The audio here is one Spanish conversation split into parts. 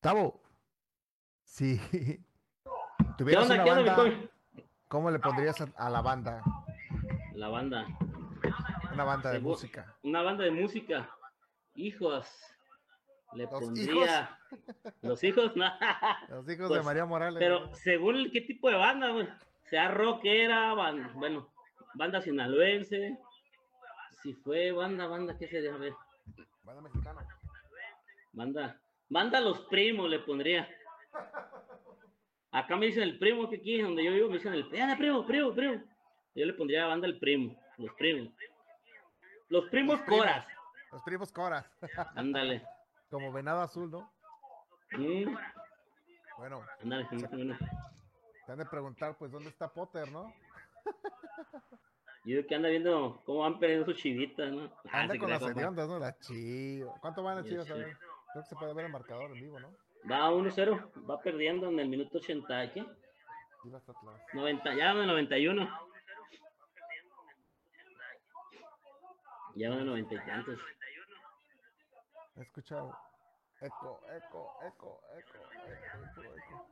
Tavo, si ¿Qué tuvieras onda? una ¿Qué onda, banda? ¿cómo le pondrías a, a la banda? La banda. Una banda de música. Una banda de música. Hijos. Le ¿Los pondría. Los hijos, no. Los hijos Pues, de María Morales. Pero según el- qué tipo de banda, güey. Sea rockera, ban- bueno, banda sinaloense. Si fue banda, banda, ¿qué sería? A ver, Banda mexicana. banda. Banda Los Primos le pondría. Acá me dicen el primo que aquí donde yo vivo me dicen el "Eh, primo, primo, primo. Yo le pondría banda el primo, los primos. Los primos Los primos. coras. Los primos Coras. Ándale. Como venado azul, ¿no? Mm, Bueno, ándale, bueno. te han de preguntar, pues, ¿dónde está Potter, no? Yo creo que anda viendo cómo van perdiendo sus chivitas, ¿no? Ah, Anda se con las hediondas, ¿no? Las chivas. ¿Cuánto van las chivas? A ver. Creo que se puede ver el marcador en vivo, ¿no? Va 1-0, va perdiendo en el minuto 80, ¿qué? Chivas Atlas. 90, ya en 91. Ya van en 90 y tantos. He escuchado. Eco, eco, eco, eco, eco, eco.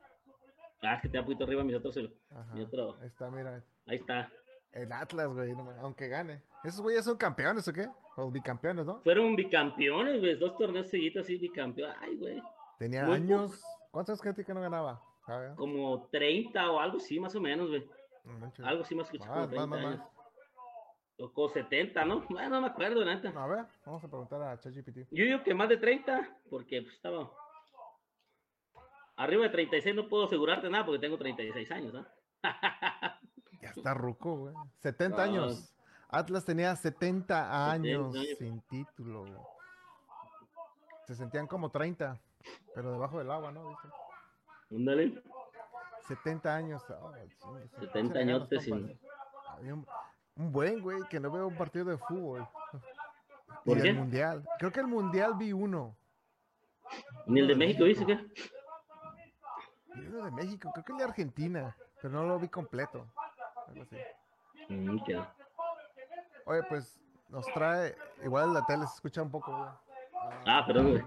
Ah, es que te da poquito arriba mis otros. Ajá. Mi otro. Ahí está, mira. Ahí está. El Atlas, güey, aunque gane. ¿Esos güeyes son campeones o qué? O bicampeones, ¿no? Fueron bicampeones, güey. Dos torneos seguidos así, bicampeón. Ay, güey. Tenía Muy años. ¿Cuántos años que no ganaba? Como 30 o algo así, más o menos, güey. Algo así más como Más, 30 más, más, años. Con 70, ¿no? Bueno, no me acuerdo, neta. A ver, vamos a preguntar a ChatGPT. Yo digo que más de 30, porque pues, estaba. Arriba de 36 no puedo asegurarte nada porque tengo 36 años, ¿no? Ya está ruco, güey. 70 Ah. años. Atlas tenía 70 años 70 años. sin título. güey. Se sentían como 30, pero debajo del agua, ¿no? Ándale. 70 años. ah, chingue, 70 échale añotes ganas, sin-. Había un, un buen, güey, que no veo un partido de fútbol. ¿Por y qué? el mundial. Creo que el mundial vi uno. Ni el de México dice que. Vi uno de México, creo que el de Argentina, pero no lo vi completo. Algo así. Mm, Oye, pues nos trae, igual la tele se escucha un poco, güey. Ah, perdón, güey.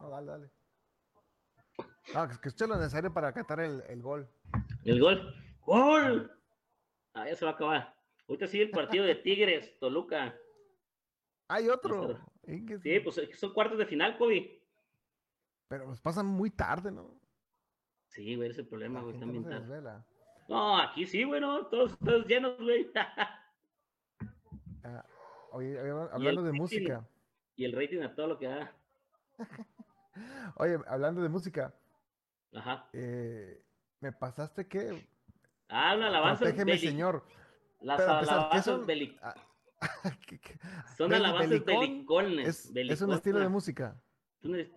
No, dale, dale. No, que, que escuche lo necesario para catar el, el gol. El gol. ¡Gol! Ah, ya se va a acabar. Ahorita sigue el partido de Tigres, Toluca. Hay otro. Sí, pues es que son cuartos de final, Kobe. Pero pues pasan muy tarde, ¿no? Sí, güey, ese es el problema, La güey. gente También no. No, aquí sí, güey, no, todos, todos llenos, güey. Ah, oye, hablando de rating. música. y el rating a todo lo que da. Oye, hablando de música. Ajá. eh, ¿Me pasaste qué? Ah, una alabanza. Protégeme, beli- señor. Las Pero, empezar, ¿qué alabanzas son? Ah, son alabanzas belicones. Es, es un estilo de música.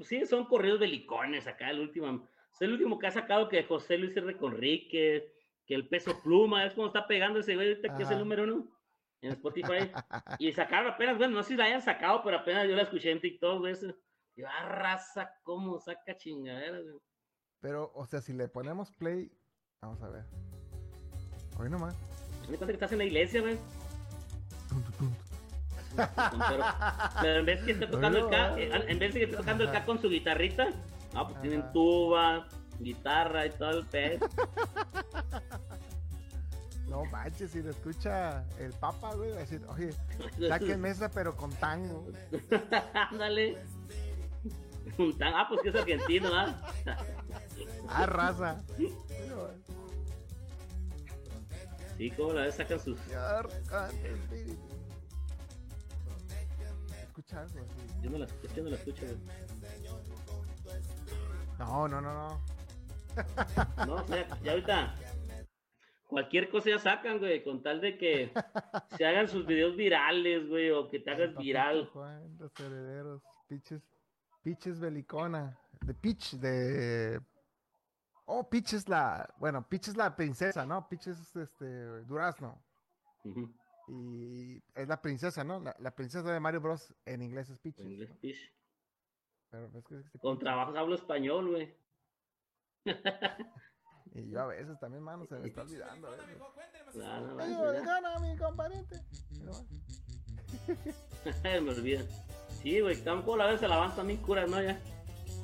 Sí, son corridos belicones acá, el último. Es el último que ha sacado que José Luis R. Conrique, que el peso pluma, es como está pegando ese güey ahorita que es el número uno en Spotify. y sacaron apenas, bueno, no sé si la hayan sacado, pero apenas yo la escuché en TikTok, güey. Yo, ah, raza, cómo saca chingaderas, güey. Pero, o sea, si le ponemos play, vamos a ver. Hoy nomás. Me cuenta que estás en la iglesia, güey. Pero, pero en vez que esté tocando el K, eh, en vez de que esté tocando el K con su guitarrita, no, pues tienen tuba, guitarra y todo el pez. No manches, si lo escucha el papa, güey, va a decir, oye, saquen mesa pero con tango. Ándale. Ah, pues que es argentino, ¿ah? Ah, raza. Sí, como la vez sacan sus. Escucha algo así. Yo no la, es que yo no la escucho, güey. No, no, no, no. No, o sea, ya ahorita. Cualquier cosa ya sacan, güey, con tal de que se hagan sus videos virales, güey, o que te hagas viral. Juan, los herederos, piches, piches belicona, de Peach, de... Oh, Peach es la, bueno, Peach es la princesa, ¿no? Peach es este, durazno. Y es la princesa, ¿no? La, la princesa de Mario Bros. en inglés es Peach. en inglés, pish. Pero es que es Con trabajos hablo español, güey. Y yo a veces también, mano, se me está olvidando. a veces. No, no, Ay, no, ya. belicona, mi compadente. Me olvida. Sí, güey, como la vez se la van también curas, ¿no? Ya.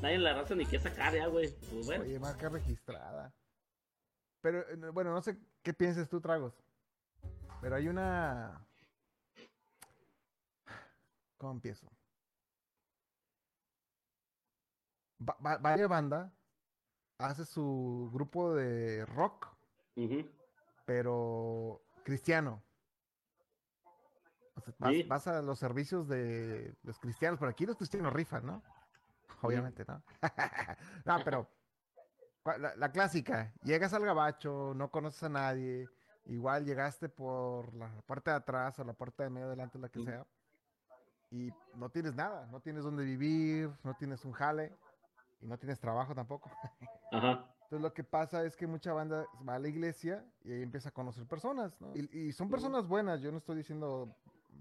nadie la raza ni quiere sacar ya, güey. Pues bueno. Oye, marca registrada. Pero, eh, bueno, no sé qué pienses tú, Tragos. Pero hay una... ¿Cómo empiezo? Va- va- Vaya banda hace su grupo de rock, pero cristiano. O sea, vas, Sí. vas a los servicios de los cristianos, pero aquí los cristianos rifan, ¿no? Obviamente, ¿no? no, pero la, la clásica, llegas al gabacho, no conoces a nadie, igual llegaste por la parte de atrás o la puerta de medio adelante, la que sea, y no tienes nada, no tienes dónde vivir, no tienes un jale y no tienes trabajo tampoco. Ajá. Entonces lo que pasa es que mucha banda va a la iglesia y ahí empieza a conocer personas, ¿no? Y, y son personas buenas, yo no estoy diciendo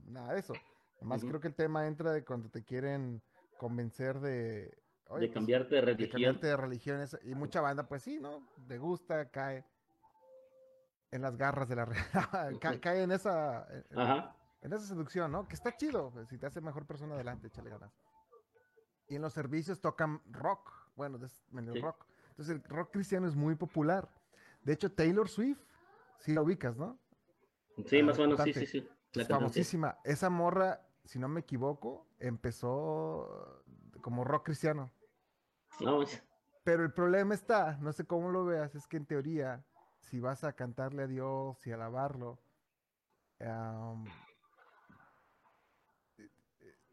nada de eso. Además creo que el tema entra de cuando te quieren convencer de... "Oye, de pues, cambiarte de de religión. cambiarte de religiones. Y mucha banda, pues sí, ¿no? Le gusta, cae en las garras de la... re- ca- cae en esa... en- Ajá. en esa seducción, ¿no? Que está chido, pues, si te hace mejor persona adelante, échale ganas. Y en los servicios tocan rock, bueno, es medio Sí. rock. Entonces el rock cristiano es muy popular. De hecho, Taylor Swift, sí la ubicas, ¿no? Sí, Ah, más o menos, sí, sí, sí. La famosísima. Esa morra, si no me equivoco, empezó como rock cristiano. No, manches. Pero el problema está, no sé cómo lo veas, es que en teoría, si vas a cantarle a Dios y alabarlo,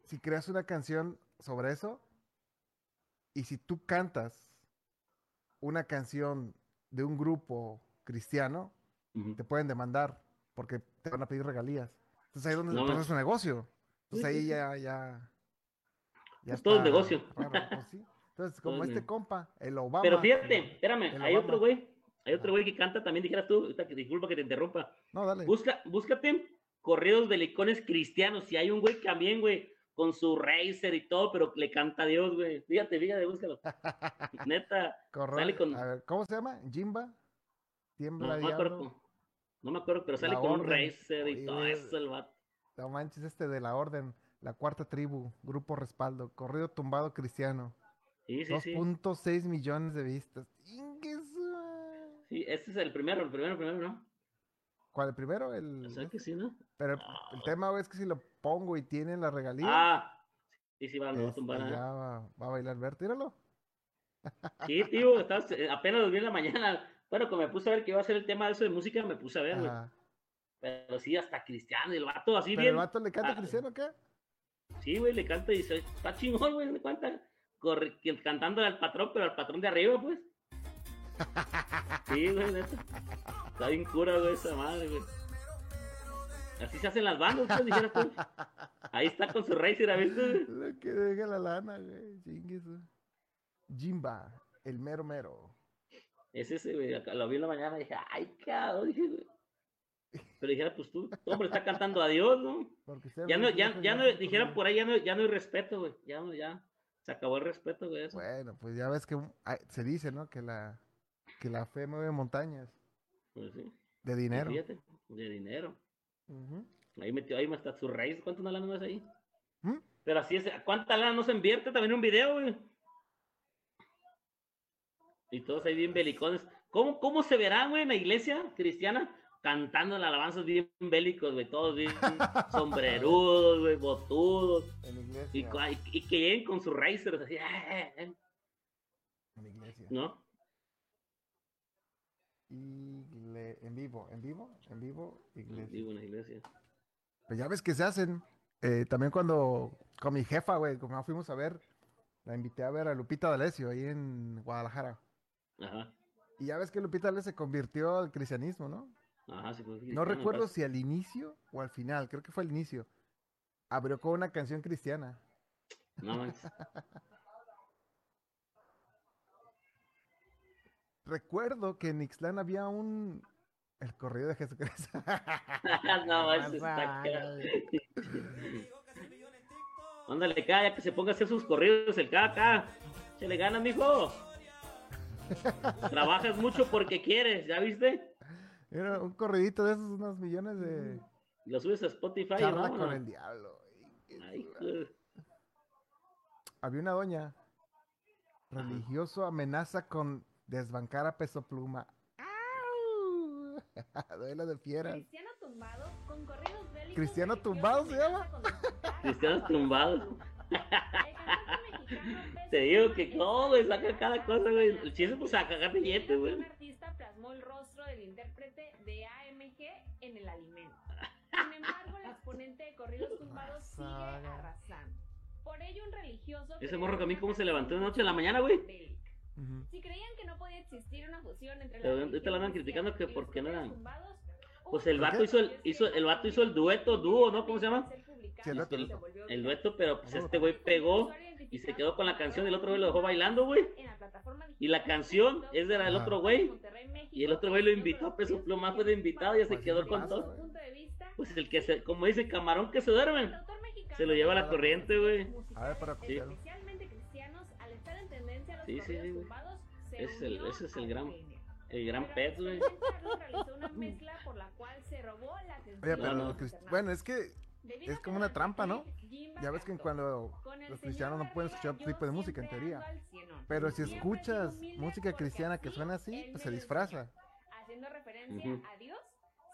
si creas una canción sobre eso, y si tú cantas una canción de un grupo cristiano, te pueden demandar porque te van a pedir regalías. Entonces ahí es donde No, empieza su negocio. Entonces ahí ya, ya, ya Es todo un está negocio. raro, pues sí. Entonces, Todo como es este compa, el Obama. Pero fíjate, espérame, el hay Obama. otro güey, hay otro güey que canta también, dijeras tú, ahorita que- disculpa que te interrumpa. No, dale. Busca, búscate corridos de licones cristianos. Si hay un güey también, güey, con su racer y todo, pero le canta a Dios, güey. Fíjate, fíjate, búscalo. Neta, sale con- a ver, ¿cómo se llama? Jimba. no, Tiembla me acuerdo. No me acuerdo, pero sale La con un Orden. racer y Oye, todo eso, el vato. No manches, este de la orden. La cuarta tribu, grupo respaldo, corrido tumbado cristiano. Sí, sí, sí. 2.6 millones de vistas. Sí, este es el primero, el primero, el primero, ¿no? ¿Cuál el primero? El, O sea que sí, ¿no? Pero el, el tema güey, es que si lo pongo y tiene la regalía, Ah, sí, sí, va, a este, tumbar. ¿eh? ya va, va a bailar ver, tíralo. Sí, tío, estaba, eh, apenas lo vi en la mañana. Bueno, como me puse a ver que iba a ser el tema de eso de música, me puse a ver, güey. Pero sí, hasta cristiano, el vato así ¿Pero bien. el vato le canta ah, cristiano o qué? Sí, güey, le canta y dice, está chingón, güey, me cuenta. Corre, cantándole al patrón, pero al patrón de arriba, pues. Sí, güey, neta. Está bien cura, güey, esa madre, güey. Así se hacen las bandas, pues, dijeras tú. Ahí está con su racer, ¿has visto? güey? Lo que deja la lana, güey. Jimba, el mero mero. Es ese, güey. Lo vi en la mañana y dije, ay, cabrón, dije, güey. Pero dijera, pues tú, tu hombre está cantando a Dios, ¿no? Porque Ya no, ya, ya no, dijera por ahí, ya no, ya no hay respeto, güey. Ya no, ya. Se acabó el respeto, güey. Eso. Bueno, pues ya ves que ay, se dice, ¿no? Que la, que la fe mueve montañas Pues sí. de dinero. Fíjate, de dinero. Ahí metió, ahí está su raíz. ¿Cuánto una lana no es ahí? ¿Mm? Pero así es. ¿Cuánta lana no se invierte también en un video, güey? Y todos ahí bien belicones. ¿Cómo, cómo se verán, güey, en la iglesia cristiana? Cantando las alabanzas bien bélicos, güey. Todos bien sombrerudos, güey, botudos. En Y, que lleguen con sus racers así, "Ah, ah, ah", En la iglesia. ¿no? En vivo, en vivo, en vivo, iglesia. Digo, en la iglesia. Pues ya ves que se hacen. Eh, también cuando con mi jefa, güey, como fuimos a ver, la invité a ver a Lupita D'Alessio ahí en Guadalajara. Ajá. Y ya ves que Lupita D'Alessio se convirtió al cristianismo, ¿no? Ajá, sí, pues, No recuerdo pues. si al inicio o al final, creo que fue al inicio. Abrió con una canción cristiana. No manches. Recuerdo que en Ixtlán había un... El corrido de Jesucristo. no manches, está. Ándale, acá, ya que se ponga a hacer sus corridos el acá. Se le gana, mijo. Trabajas mucho porque quieres, ¿ya viste? Era un corridito de esos, unos millones de... Lo subes a Spotify y Charla vámonos. con el diablo. Ay. Había una doña Religioso amenaza con desbancar a Peso Pluma. ¡Au! Duelo de fieras. Cristiano tumbado con corridos bélicos. ¿Cristiano tumbado se llama? mexicano Peso Te digo que no, güey, saca cada cosa, güey. El chiste pues a cagar billete, Un güey. artista plasmó el rostro del intérprete de AMG en el alimento. Sin embargo, el exponente de corridos tumbados sigue arrasando. Por ello, un religioso. Ese morro que a mí cómo se levantó de noche a la mañana, güey. Ujú. Si creían que no podía existir una fusión entre Pero la ahorita la andan criticando que cristiana y por qué no eran- tumbados, Pues el vato hizo el, hizo, el vato hizo el dueto, dúo, ¿no? ¿Cómo se llama? Sí, el dueto. El pero pues este güey pegó y se quedó con la canción y el otro güey lo dejó bailando, güey. La Y la canción es de la del otro güey. Y el otro güey lo invitó a Peso Pluma, fue de invitado y ya se Pues quedó con todo. Pues el que se, como dice, camarón que se duerme. Se lo lleva la dijo corriente, güey. A ver, para. Sí, sí, corridos sí, güey. tumbados, se Ese es el- unió ese es el gran-. El gran pet, güey. realizó una mezcla por la cual se robó la atención Oye, pero No, los no. bueno, es que Debido es como una trampa, ¿no? ya ves que cuando "Con el los cristianos no pueden escuchar otro tipo de música, en teoría. Pero si escuchas música cristiana que suena así, pues se disfraza. enseñó". Haciendo referencia Ujú. a Dios,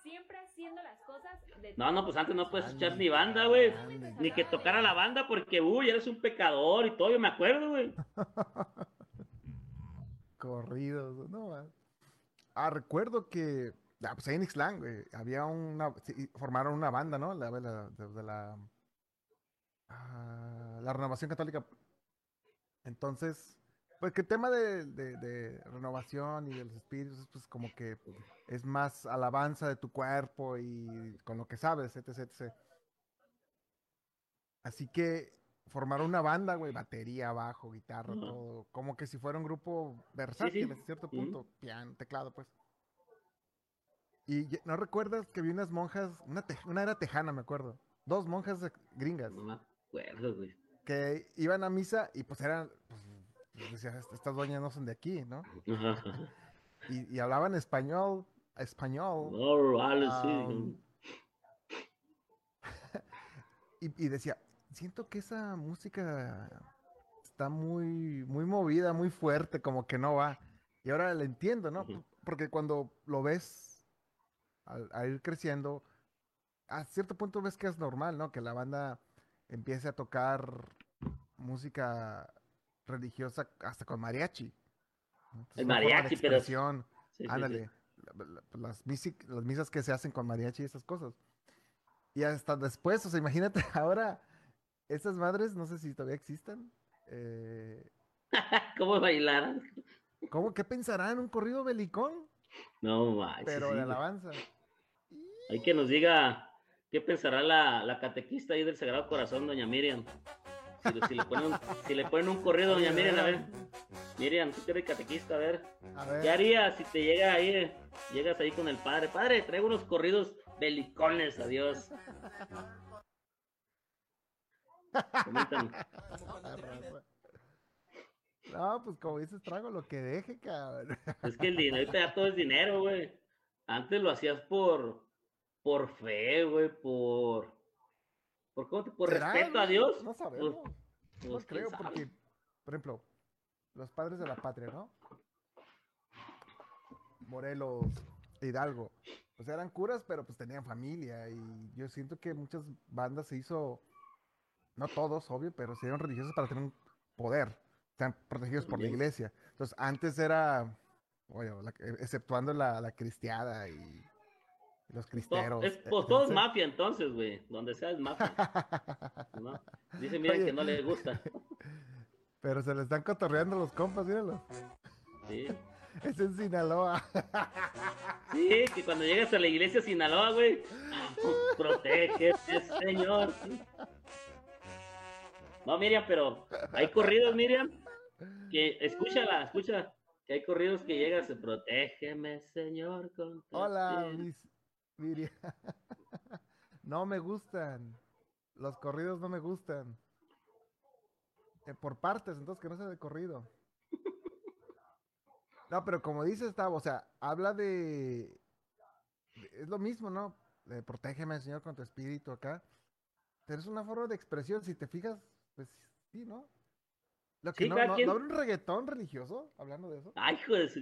siempre haciendo las cosas de No, no, pues antes no puedes Ande, escuchar ni banda, güey. Ni que tocara la banda porque, uy, eres un pecador y todo, yo me acuerdo, güey. Corridos, no más. Ah, recuerdo que, ah, pues en Ixtlán, güey, había una, formaron una banda, ¿no? La, la, de, la, ah, la renovación católica. Entonces, pues que el tema de renovación y de los espíritus, pues como que es más alabanza de tu cuerpo y con lo que sabes, etc, etc. Así que formaron una banda, güey, batería, bajo, guitarra, Ajá. todo, como que si fuera un grupo versátil a cierto punto, piano, teclado, pues. Y no recuerdas que vi unas monjas, una, te- una era tejana, me acuerdo, dos monjas gringas No me acuerdo, güey. que iban a misa y pues eran, pues, pues, decía, "Est- estas doñas no son de aquí, ¿no? Y, y hablaban español, español, No, vale, sí. Am, y, y decía, siento que esa música está muy, muy movida, muy fuerte, como que no va. Y ahora la entiendo, ¿no? Ujú. Porque cuando lo ves al, al ir creciendo, a cierto punto ves que es normal, ¿no? Que la banda empiece a tocar música religiosa hasta con mariachi. Entonces, El mariachi, pero-. Sí, sí, sí. Ándale, la- pues, las, misi- las misas que se hacen con mariachi y esas cosas. Y hasta después, o sea, imagínate ahora, estas madres, no sé si todavía existan. eh, ¿Cómo bailaran? ¿Cómo? ¿Qué pensarán? ¿Un corrido belicón? No, manches, Pero de alabanza. Hay que nos diga qué pensará la, la catequista ahí del Sagrado Corazón, doña Miriam. Si, le- si le ponen un, si le ponen un corrido, doña Miriam, a ver. Miriam, tú que eres catequista, a ver. A ver. ¿Qué harías si te llega ahí, eh, llegas ahí con el padre? Padre, traigo unos corridos belicones, adiós. Raza. No, pues como dices, trago lo que deje, cabrón. Es que el dinero, ahorita ya todo es dinero, güey. Antes lo hacías por, por fe, güey, por, por, ¿cómo te- por ¿Será, respeto a? Dios. No sabemos. Pues, No quién creo, sabe. porque, por ejemplo, los padres de la patria, ¿no? Morelos, Hidalgo, pues eran curas, pero pues tenían familia y yo siento que muchas bandas se hizo, no todos, obvio, pero se dieron religiosos para tener un poder, están protegidos por la iglesia. Entonces, antes era, la- exceptuando la, la cristiada y, los To- cristeros. es- eh, pues todo es mafia entonces, güey. Donde sea es mafia, ¿no? Dice, miren Oye. que no le gusta. Pero se le están cotorreando los compas, míralos. Sí. Es en Sinaloa. Sí, que cuando llegas a la iglesia de Sinaloa, güey, protege, Señor. Sí. No, Miriam, pero hay corridos, Miriam, que escúchala, escucha, que hay corridos que llegas, protégeme, Señor, con Hola, espíritu". mis Miriam. No me gustan. Los corridos no me gustan. Eh, por partes, entonces que no sea de corrido. No, pero como dice Tavo, o sea, habla de, de- Es lo mismo, ¿no? De protégeme, Señor, con tu espíritu acá. Pero es una forma de expresión, si te fijas, pues sí, ¿no? Lo que Sí, no, no, quien- ¿no habrá un reggaetón religioso hablando de eso. Ay, hijo de su...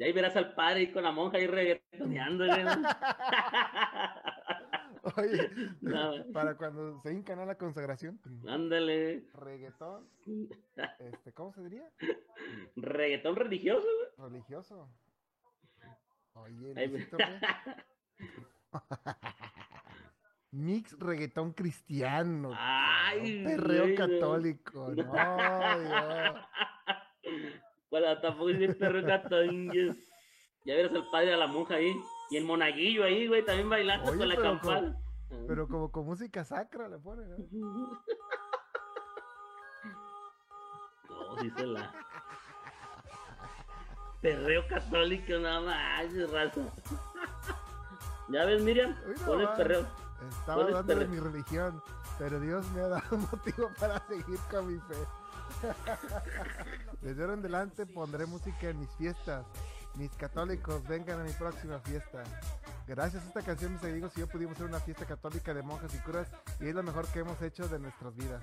Ahí verás al padre ahí con la monja ahí. ¿no? Oye, No. para cuando se hincan a la consagración, Ándale. reggaetón, este, ¿cómo se diría? Reggaetón religioso, güey. Religioso. Oye, Luisito. Mix reggaetón cristiano. Ay, cabrón, perreo güey, no. católico. No, Dios. Bueno, tampoco es perro catongues. Ya verás al padre a la monja ahí. Y el monaguillo ahí, güey, también bailando Oye, con la campana. Pero como con música sacra le ponen. ¿no? No, sí se la. Perreo católico, nada más, raza. Ya ves, Miriam, Uy, no pon el más. perreo. Estaba ¿Cuál es hablando de mi religión, pero Dios me ha dado motivo para seguir con mi fe. Desde ahora en adelante pondré música en mis fiestas. Mis católicos, vengan a mi próxima fiesta. Gracias a esta canción, mis amigos y yo pudimos hacer una fiesta católica de monjas y curas y es lo mejor que hemos hecho de nuestras vidas.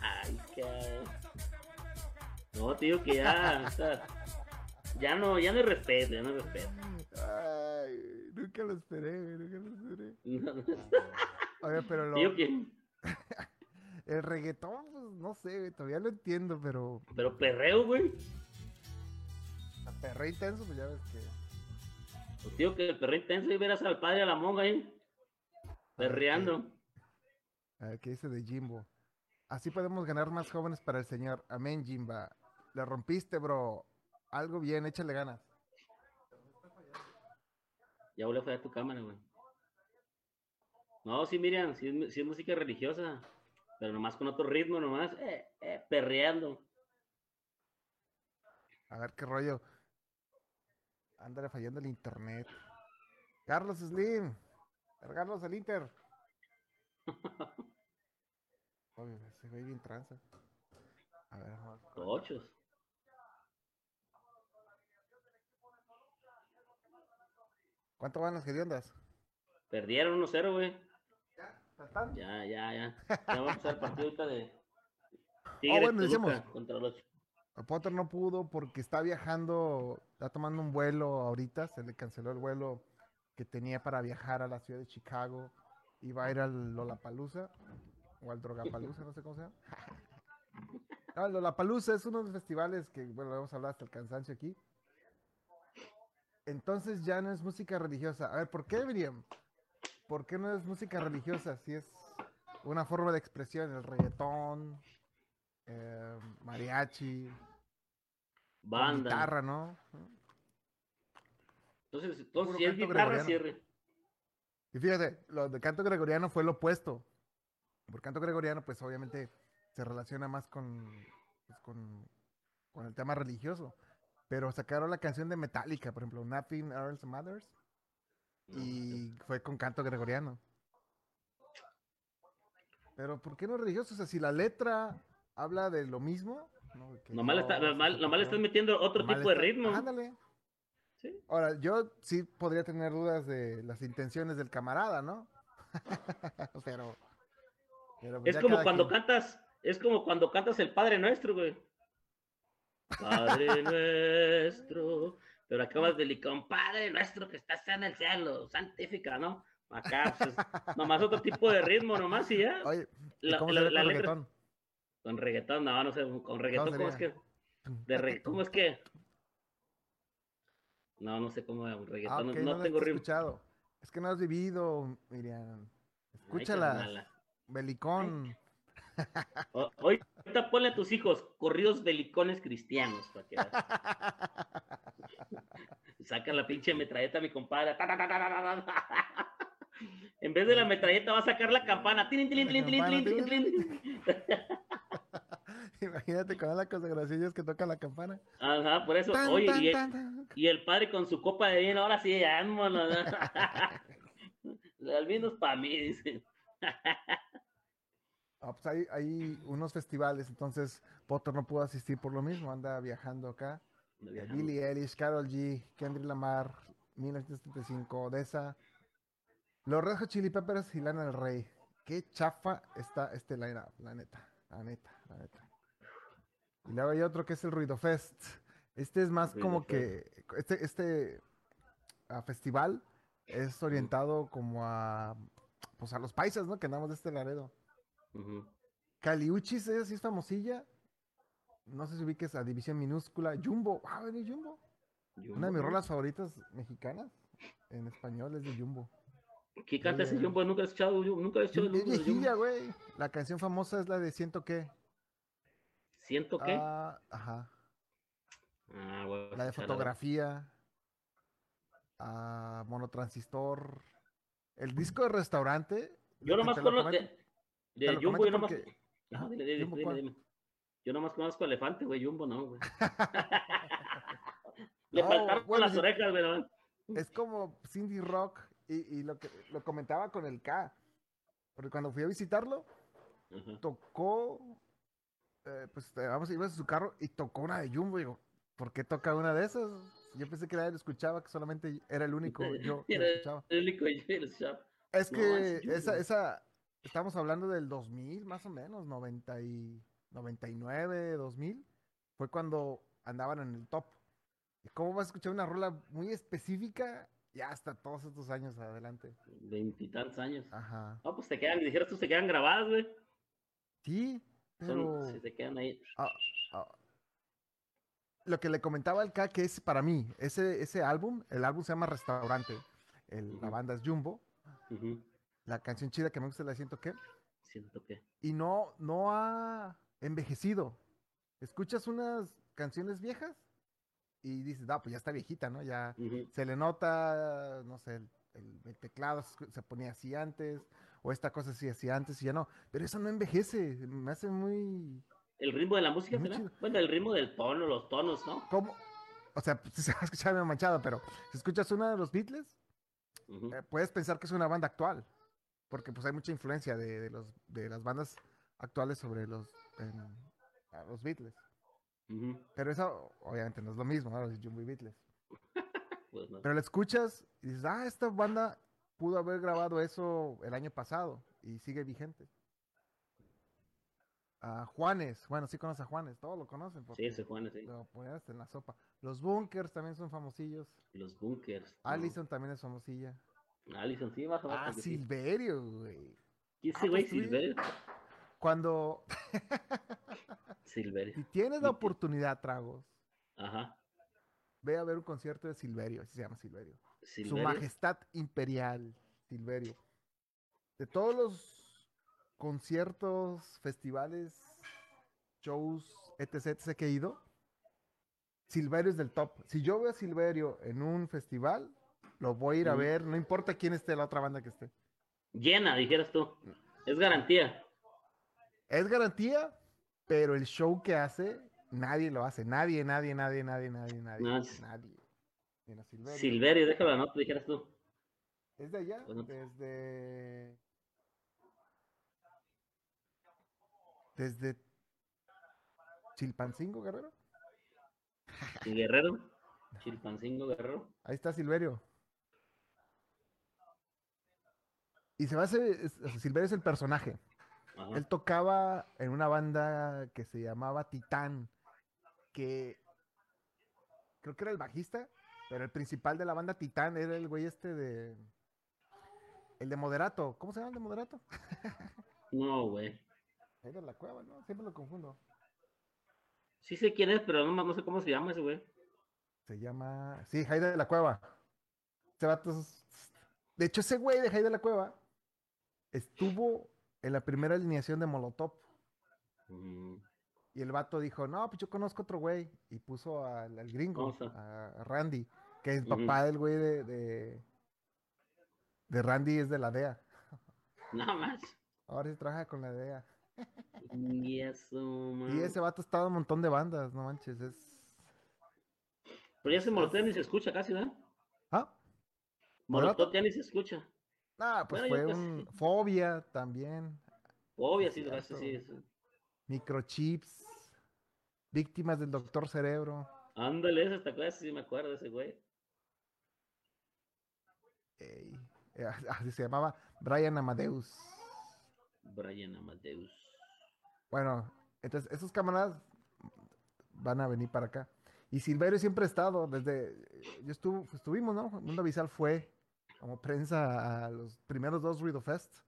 Ay, qué. No, digo que ya. o sea, ya no, ya no hay respeto, ya no hay respeto. Nunca lo esperé, güey, nunca lo esperé. No, no. Oye, pero lo- el reggaetón, pues no sé, güey, todavía lo entiendo, pero Pero perreo, güey. perro intenso, pues ya ves que. Pues digo que el perro intenso y verás al padre a la monja ahí. Perreando. A ver, ¿qué dice de Jimbo? Así podemos ganar más jóvenes para el Señor. Amén, Jimba. Le rompiste, bro. Algo bien, échale ganas. Ya volvió a fallar tu cámara, güey. No, sí, Miriam, sí, sí es música religiosa. Pero nomás con otro ritmo, nomás. Eh, eh, perreando. A ver qué rollo. Ándale fallando el internet. Carlos Slim. Carlos el Inter. Oye, ese güey bien tranza. A ver, vamos. a ver. Ochos. ¿Cuánto van las hediondas? Perdieron 1-0, güey. ¿Están? Ya, ya, ya. Ya vamos a empezar el partido ahorita de Tigres Oh, bueno, contra los Potter no pudo porque está viajando, está tomando un vuelo ahorita, se le canceló el vuelo que tenía para viajar a la ciudad de Chicago, iba a ir al Lollapalooza o al Drogapalooza, no sé cómo se llama. No, el Lollapalooza es uno de los festivales que, bueno, vamos a hablar hasta el cansancio aquí. Entonces ya no es música religiosa. A ver, ¿por qué, Miriam? ¿Por qué no es música religiosa? Si es una forma de expresión, el reggaetón, eh, mariachi, banda. guitarra, ¿no? Entonces, entonces si es guitarra, gregoriano. cierre. Y fíjate, lo de canto gregoriano fue lo opuesto. Por canto gregoriano, pues obviamente se relaciona más con, pues, con, con el tema religioso. Pero sacaron la canción de Metallica, por ejemplo, Nothing Else Matters. Y fue con canto gregoriano. Pero ¿por qué no religioso? O sea, si la letra habla de lo mismo. ¿no? Nomás está, nomás, le estás metiendo otro nomás tipo de ritmo. Ándale. Sí. Ahora, yo sí podría tener dudas de las intenciones del camarada, ¿no? pero, pero pues Es como cuando quien. cantas, es como cuando cantas el Padre Nuestro, güey. Padre Nuestro. Pero acabas de licar, Padre Nuestro que estás en el cielo, santifica, ¿no? Acá, pues, es nomás otro tipo de ritmo, nomás y ya. Oye, ¿y La- ¿cómo la- la con letra- reggaetón? Con reggaetón, no, no sé, con reggaetón, ¿cómo es que? De regga- ¿Cómo es que? No, no sé cómo es un Ah, reggaetón, ok, no, no, no tengo ritmo. escuchado. Es que no has vivido, Miriam. Ay, Escúchalas, carnala. O- Hoy ahorita ponle a tus hijos corridos belicones cristianos para que saca la pinche metralleta mi compadre. En vez de la metralleta va a sacar la campana. Imagínate con la consagración es que toca la campana. Ajá, por eso. Tan, Oye, tan, y, tan, tan. y el padre con su copa de vino, ahora sí, vámonos. El vino es para mí, dice. Ah, pues hay, hay unos festivales, entonces Potter no pudo asistir por lo mismo, anda viajando acá. Eh, Billie Eilish, Carol G, Kendrick Lamar, 1975, Odessa, Los Red Hot Chili Peppers y Lana del Rey. Qué chafa está este line-up, la neta, la neta, la neta. Y luego hay otro que es el Ruido Fest. Este es más Ruido como Fest. que, este, este ah, festival es orientado como a, pues a los paisas, ¿no? Que andamos de este Laredo. Caliuchis, esa sí es famosilla. No sé si ubiques a División Minúscula. Jumbo, ah, venir Jumbo. Una de mis Jumbo. rolas favoritas mexicanas en español es de Jumbo. ¿Qué canta ese Eh, Jumbo? Nunca he escuchado, nunca he escuchado Es el Jumbo viejilla, Jumbo. güey. La canción famosa es la de Siento que. ¿Siento qué? Ah, ajá. Ah, La de fotografía. Ah, monotransistor. El disco de restaurante. Yo nomás conozco de, lo Jumbo, yo nomás. porque- Ajá, dile, dile, Jumbo, dime. Yo nomás conozco elefante, güey, Jumbo no, güey. Le No, faltaron bueno, las orejas, güey. ¿no? Es como Cindy Rock. Y, y lo que lo comentaba con el K. Porque cuando fui a visitarlo, tocó. eh, pues eh, vamos, ibas en su carro y tocó una de Jumbo. Y digo, ¿por qué toca una de esas? Yo pensé que nadie lo escuchaba, que solamente era el único yo que lo escuchaba. el único yo el shop. Es No, que es esa, esa, estamos hablando del 2000 más o menos, 90 y 99, 2000, fue cuando andaban en el top. ¿Y cómo vas a escuchar una rola muy específica ya hasta todos estos años adelante? Veintitantos años. Ajá. No, pues te quedan, dijeras tú, se quedan grabadas, güey. Sí, Son, pero si se quedan ahí. ah, ah, lo que le comentaba al K que es para mí, ese, ese álbum, el álbum se llama Restaurante, el- la banda es Jumbo, Ujú. La canción chida que me gusta la siento que, Siento que. y no, no ha envejecido. Escuchas unas canciones viejas y dices, ah, pues ya está viejita, ¿no? Ya se le nota, no sé, el, el- el teclado se ponía así antes, o esta cosa así así antes y ya no. Pero eso no envejece, me hace muy... El ritmo de la música, chido. Bueno, el ritmo del tono, los tonos, ¿no? ¿Cómo? O sea, se va a escuchar manchado, pero si escuchas una de los Beatles, eh, puedes pensar que es una banda actual, porque pues hay mucha influencia de, de los, de las bandas actuales sobre los, a los Beatles. Pero eso obviamente no es lo mismo, ¿no? Los Jumbo y Beatles. Pues no. Pero la escuchas y dices, ah, esta banda pudo haber grabado eso el año pasado y sigue vigente. A Juanes, bueno, sí conoces a Juanes, todos lo conocen Sí, ese Juan, sí. lo ponías en la sopa. Los Bunkers también son famosillos. Los bunkers. ¿no? Allison también es famosilla. Allison, sí, baja, baja. Ah, que sí. Silverio, güey. ¿Qué ah, ese güey, pues Silverio? Cuando, Silverio. si tienes la oportunidad, Tragos, Ajá. ve a ver un concierto de Silverio, así se llama Silverio. Su Silverio. Majestad Imperial, Silverio. De todos los conciertos, festivales, shows, etc., etc. que he ido, Silverio es del top. Si yo veo a Silverio en un festival, lo voy a ir a ver, no importa quién esté, la otra banda que esté. Llena, dijeras tú. Es garantía. Es garantía, pero el show que hace, nadie lo hace. Nadie, nadie, nadie, nadie, nadie, nadie. No, es- Nadie. Mira, Silverio. Silverio, déjalo la nota, dijeras tú. ¿Es de allá? Bueno. Desde. Desde. Chilpancingo, Guerrero. Y Guerrero. Chilpancingo Guerrero. Ahí está Silverio. Y se va a hacer. Silverio es el personaje. Ajá. Él tocaba en una banda que se llamaba Titán. Que. Creo que era el bajista. Pero el principal de la banda Titán era el güey este de. El de Moderato. ¿Cómo se llama el de Moderato? No, güey. De la cueva, ¿no? Siempre lo confundo. Sí sé quién es, pero no, no sé cómo se llama ese güey. Se llama. Sí, Jaide de la Cueva. Ese vato De hecho, ese güey de Jaide de la Cueva estuvo en la primera alineación de Molotov. Mm, Y el vato dijo: No, pues yo conozco otro güey. Y puso al, al gringo, a, a Randy, que es papá del güey de, de. de Randy, es de la DEA. Nada más. Ahora sí trabaja con la DEA. Y ese vato estaba en un montón de bandas, no manches. Es. Pero ya se molotov ni se escucha casi, ¿verdad? Ah. Molotov ya ni se escucha. Ah pues Bueno, fue pues, un. Fobia también. Obvio, sí, sí. sí. microchips, víctimas del doctor cerebro. Ándale, esa esta cosa, sí me acuerdo de ese güey. ey, eh, así se llamaba Brian Amadeus. Brian Amadeus. Bueno, entonces esos camaradas van a venir para acá. Y Silverio siempre ha estado, desde, yo estuvo, estuvimos, ¿no? Mundo Avisal fue como prensa a los primeros dos Ruido Fest.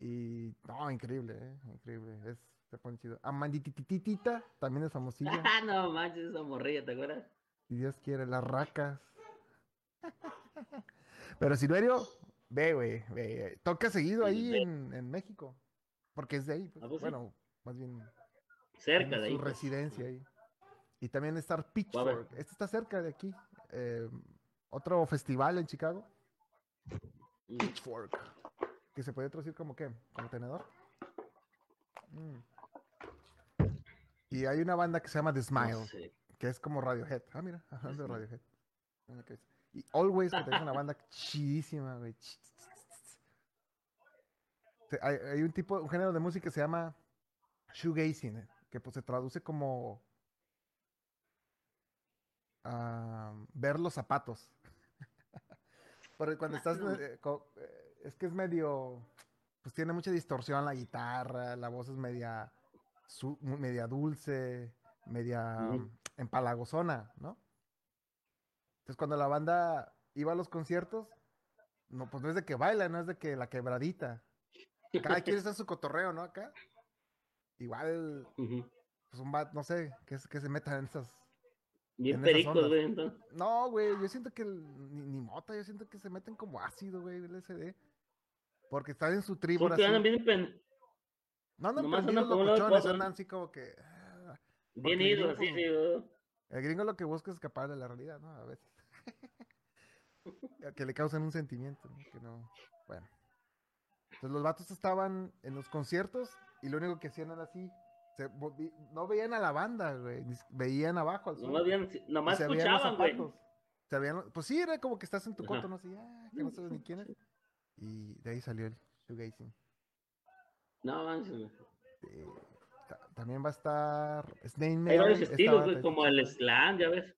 Y, no, increíble, ¿eh? Increíble, es, se pone chido. Amanditititita, también es famosilla. Ah, no manches, esa morrilla, ¿te acuerdas? Si Dios quiere, las racas. Pero Silverio, ve, güey, ve, toca seguido ahí en, en México. Porque es de ahí, pues, bueno, más bien Cerca de ahí. su pues. residencia ahí. Y también está. Pitchfork. Este está cerca de aquí. eh, otro festival en Chicago. Mm. Pitchfork. Que se puede traducir como qué? Como tenedor. Mm. Y hay una banda que se llama The Smile, No sé. que es como Radiohead. Ah, mira, hablando de Radiohead. Y Always, que es una banda chidísima, güey. Hay, hay un tipo, un género de música que se llama shoegazing, eh, que pues se traduce como ah, ver los zapatos. Porque cuando estás, eh, eh, es que es medio, pues tiene mucha distorsión la guitarra, la voz es media, su- media dulce, media mm, empalagosona, ¿no? Entonces cuando la banda iba a los conciertos, no, pues no es de que baila, no es de que la quebradita. Cada quien está en su cotorreo, ¿no? Acá. Igual, pues un bat, no sé, que, se- que se metan en esas. Bien en pericos, güey. entonces. No, güey, yo siento que el- ni, ni mota, yo siento que se meten como ácido, güey, el LSD. Porque están en su tribu Son así. que andan bien, pen- No andan nomás andan locochones, otro. andan así como que. ah, bien Porque como- sí, güey. El gringo lo que busca es escapar de la realidad, ¿no? A veces. que le causan un sentimiento, ¿no? Que no. Bueno. Entonces los vatos estaban en los conciertos y lo único que hacían era así. Se no veían a la banda, güey. Veían abajo al Nomás, escuchaban, güey. Se veían pues sí, era como que estás en tu coto, no sé, ah, que no sabes ni quién es. Y de ahí salió el shoegazing. No, manches. Eh, ta- también va a estar Snake Hay varios estilos, güey, como el slam, ya ves.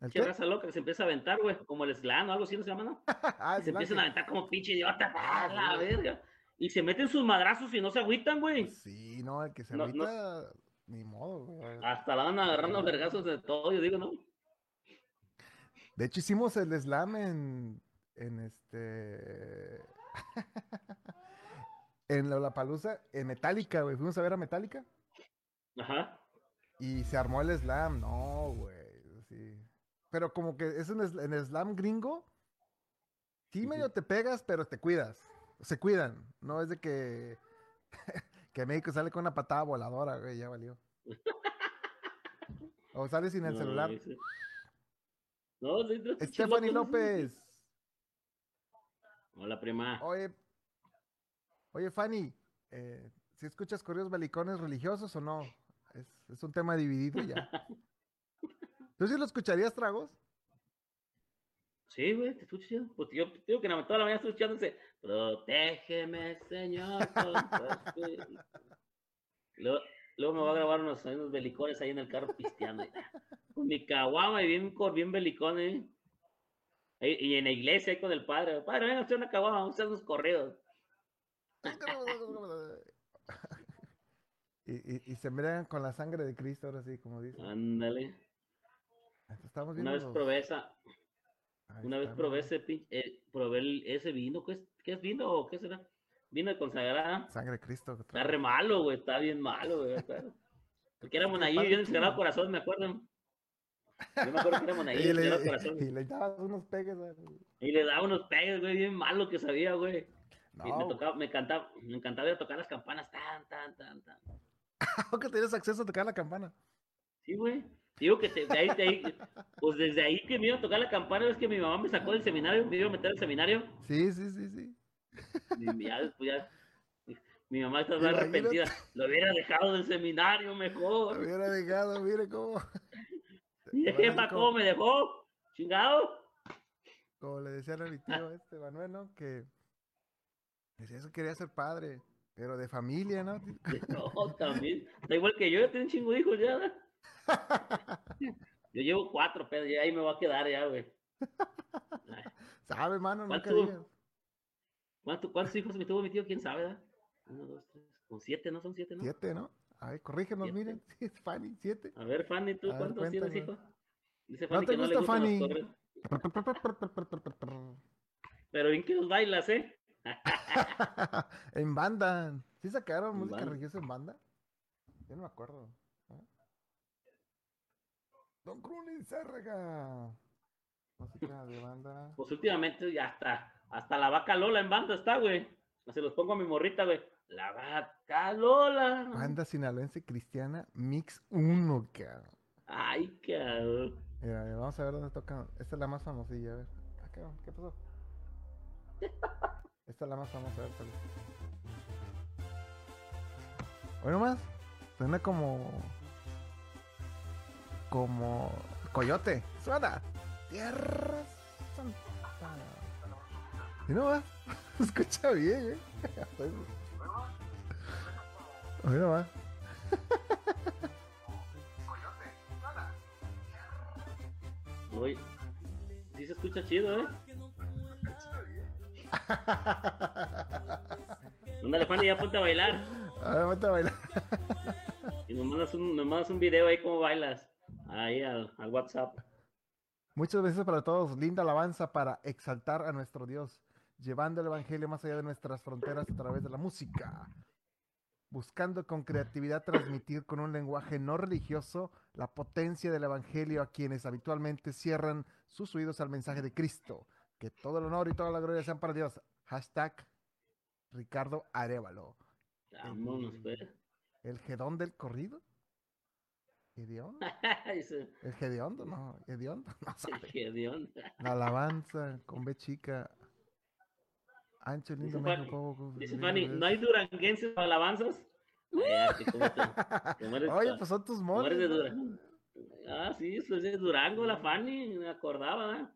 ¿El Che qué? raza loca que se empieza a aventar, güey, como el slam o algo así, ¿no se llama, no? ah, se empiezan a aventar como pinche idiota. Ah, ¡A la verga! Y se meten sus madrazos y no se agüitan, güey. Pues sí, no, el que se No, no- agüita, ni modo, güey. Hasta la van agarrando vergazos de todo, yo digo, ¿no? De hecho, hicimos el slam en, en este... en Lollapalooza, en Metallica, güey. Fuimos a ver a Metallica Ajá. y se armó el slam. No, güey, sí. Pero como que es en, el slam gringo, sí medio te pegas, pero te cuidas. Se cuidan. No es de que... que México sale con una patada voladora, güey, ya valió. O sale sin el No, celular. ese- No, sí, sí, sí, Stephanie sí, sí, sí. López. Hola, prima. Oye, oye, Fanny, eh, ¿si escuchas corridos belicones religiosos o no? Es, es un tema dividido ya. ¿Tú sí lo escucharías, Tragos? Sí, güey, te escucho chido. Pues yo digo que toda la mañana estoy escuchándose. Protégeme, Señor. con tu espíritu". luego, luego me voy a grabar unos, unos belicones ahí en el carro pisteando. Con mi caguama y bien, bien belicón, ¿eh? Ahí- y en la iglesia ahí con el padre. Padre, venga a hacer una caguama, vamos a hacer unos corridos. y, y, y se miran con la sangre de Cristo, ahora sí, como dicen. Ándale. Estamos Una viendo vez los- probé esa, Ahí una vez probé ese, eh, probé ese vino. ¿Qué es, ¿Qué es vino o qué será? Vino de consagrada. Sangre de Cristo. Está re malo, güey, está bien malo, güey. Porque era Monaguillo yo en. Sagrado Corazón, me acuerdo. Yo me acuerdo que era Monaguillo Y Sagrado le, Corazón. y le dabas unos pegues. al- Y le daba unos pegues, güey, bien malo que sabía, güey. No, Y me güey. tocaba, me encantaba, me encantaba ir a tocar las campanas, tan, tan, tan, tan. que tienes acceso a tocar la campana. Sí, güey. Digo que te- de ahí, de ahí, pues desde ahí que me iba a tocar la campana, es que mi mamá me sacó del seminario, me iba a meter al seminario. Sí, sí, sí, sí. Y ya después ya, mi mamá estaba Imagínate. arrepentida. Lo hubiera dejado del seminario Lo mejor. hubiera dejado, mire cómo. Sí jefa, ¿cómo me dejó? Chingado. Como le decían a mi tío este Manuel, ¿no? Que decía eso quería ser padre, pero de familia, ¿no? No, también. Da igual que yo, ya tengo un chingo de hijos ya. Yo llevo cuatro, pero ya ahí me voy a quedar ya, güey. ¿Sabe, mano? Nunca ¿Cuánto? ¿cuánto- ¿Cuántos hijos me tuvo mi tío? ¿Quién sabe? ¿verdad? Uno, dos, tres. Con siete, ¿no? Son siete, ¿no? Siete, ¿no? A ver, corrígenos, Siete. miren. Fanny, siete. A ver, Fanny, ¿tú A ver, cuántos tienes, hijo? Dice ¿No Fanny te que no le gusta, gustan los Fanny? Pero bien que los bailas, ¿eh? en banda. ¿Sí sacaron En música banda. religiosa en banda? Yo no me acuerdo. Don Cruni Zárraga. Música de banda. Pues últimamente ya está. Hasta la vaca Lola en banda está, güey. Se los pongo a mi morrita, güey. La vaca Lola. Banda sinaloense cristiana Mix 1, cabrón. Ay, cabrón. Mira, vamos a ver dónde tocan. Esta es la más famosilla, a ver. Ah, cabrón, ¿qué pasó? Esta es la más famosa, a ver, tal. Hoy nomás. Suena como. Como. Coyote. Suena. Tierra Santa. ¿Y no va? Se escucha bien, ¿eh? Hoy no va. Uy. Sí se escucha chido, ¿eh? Ándale, Fanny, ya ponte a bailar. A ver, vete a bailar. Y nos mandas un, nos mandas un video ahí cómo bailas. Ahí al, al WhatsApp. Muchas veces para todos, linda alabanza para exaltar a nuestro Dios, llevando el Evangelio más allá de nuestras fronteras a través de la música, buscando con creatividad transmitir con un lenguaje no religioso la potencia del Evangelio a quienes habitualmente cierran sus oídos al mensaje de Cristo. Que todo el honor y toda la gloria sean para Dios. Hashtag Ricardo Arevalo. Vámonos, pues. ¿El Gedón del corrido? ¿Hediondo? Dice, ¿El Gediondo? No, ¿Hediondo? No sabe. La alabanza con B chica. Ancho, lindo, Dice México, Fanny- poco, Dice Fanny, es. ¿no hay duranguenses para alabanzas? Ay, como eres- Oye, pues son tus. Durango. Ah, sí, es de Durango la Fanny, me acordaba, ¿eh?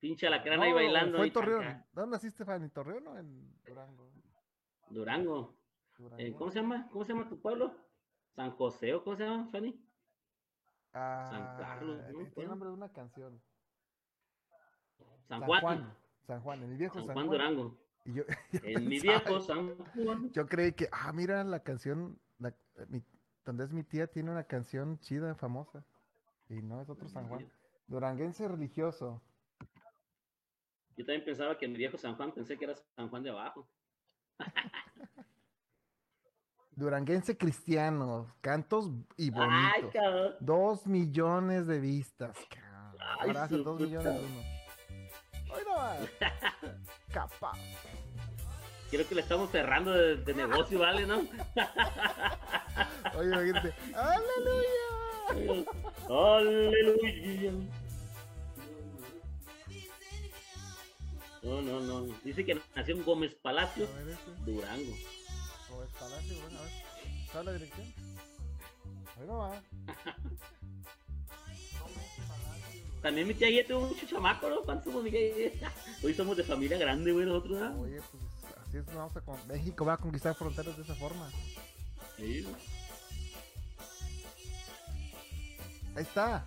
Pinche alacrán ahí No, bailando. Fue ahí, en Torreón. ¿Dónde naciste, Fanny? ¿En Torreón o en Durango? Durango. Durango. Eh, ¿Cómo se llama? ¿Cómo se llama tu pueblo? San José o cómo se llama, Fanny? Ah, Carlos, ¿no? Tiene el nombre de una canción. San Juan. San Juan, en mi viejo San San, Juan Juan. Durango. Y yo, yo En mi viejo San Juan. Yo creí que, ah, mira, la canción, la, mi, donde es mi tía, tiene una canción chida, famosa. Y no, es otro San Juan. Duranguense religioso. Yo también pensaba que en mi viejo San Juan pensé que era San Juan de abajo. Duranguense cristiano. Cantos y Ay, bonitos. cabrón. Dos millones de vistas. cabrón. Ay, Ahora dos millones de uno. No. Capaz. Creo que le estamos cerrando de, de negocio, ¿vale? ¿No? Oye, imagínate. ¡Aleluya! Aleluya. No, no, no. Dice que nació en Gómez Palacio, este. Durango. Es Palacio, bueno, a ver. ¿Sabe la dirección? Hoy no va. También mi tía ya tuvo mucho chamaco, ¿no? ¿Cuántos somos, mi tía? Hoy somos de familia grande, güey, nosotros, ¿no? Oye, pues así es, vamos a con... México va a conquistar fronteras de esa forma. Sí. Ahí está.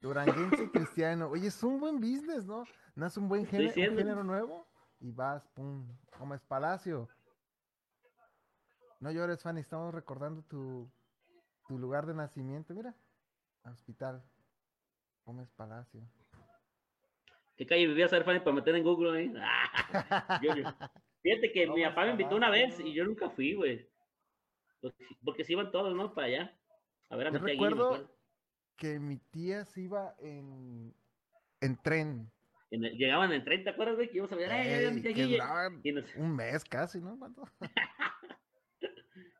Duranguense cristiano. Oye, es un buen business, ¿no? Nace un buen Estoy género, un diciendo. género nuevo y vas, pum, Gómez Palacio. No llores, Fanny, estamos recordando tu, tu lugar de nacimiento. Mira, hospital. Gómez Palacio. ¿Qué calle vivías Fanny, para meter en Google, eh? Yo- Fíjate que mi papá me invitó una vez y yo nunca fui, güey. Porque, porque se iban todos, ¿no? Para allá. A ver a Yo recuerdo acuerdo. que mi tía se iba en, en tren. En el- llegaban en 30, ¿te acuerdas, güey? Que íbamos a ver, ¡ay, Ey, mi tía que Guille! duraban Y nos, un mes casi, ¿no? ¿Cuánto?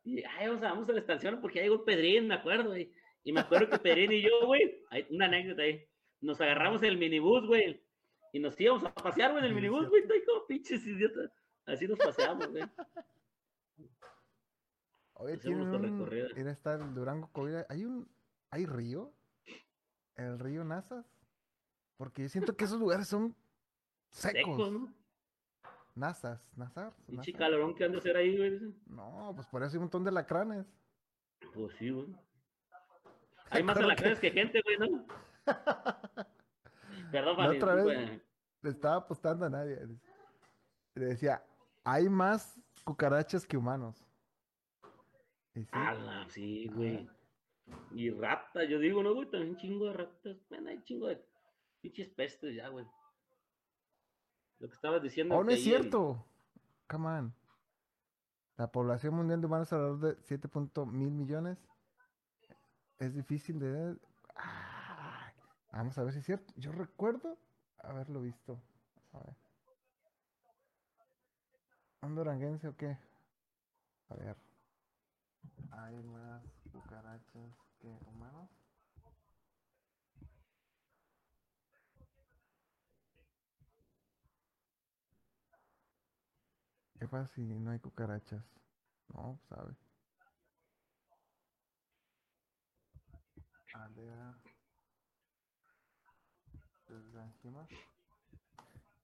y, ay, vamos a, vamos a la estación porque ya llegó Pedrín, me acuerdo, güey. Y me acuerdo que Pedrín y yo, güey, hay una anécdota ahí. Nos agarramos en el minibús, güey. Y nos íbamos a pasear, güey, en el minibús, güey. Estoy como pinches idiotas. Así nos paseamos, güey. Oye, nuestro un... Mira, está el Durango Coahuila. ¿Hay un... ¿Hay río? ¿El río Nazas? Porque yo siento que esos lugares son secos. Nazas, Nazar. Pinche calorón que han de hacer ahí, güey. No, pues por eso hay un montón de lacranes. Pues sí, güey. Hay más alacranes que gente, güey, ¿no? Perdón, La otra vez- disculpa. Le estaba apostando a nadie. Le decía, hay más cucarachas que humanos. Y sí, Ala, sí, güey. Y rata, yo digo, no, güey, también chingo de ratas. Bueno, hay chingo de pinches pestes ya, güey. Lo que estabas diciendo. Oh, no es cierto. Come on. La población mundial de humanos alrededor de 7 punto mil millones. Es difícil de... Ah, vamos a ver si es cierto. Yo recuerdo haberlo visto. A ver. ¿Un duranguense o qué? A ver. ¿Hay más cucarachas que humanos? ¿Qué pasa si no hay cucarachas? No, sabe. A ver. Hiroshima.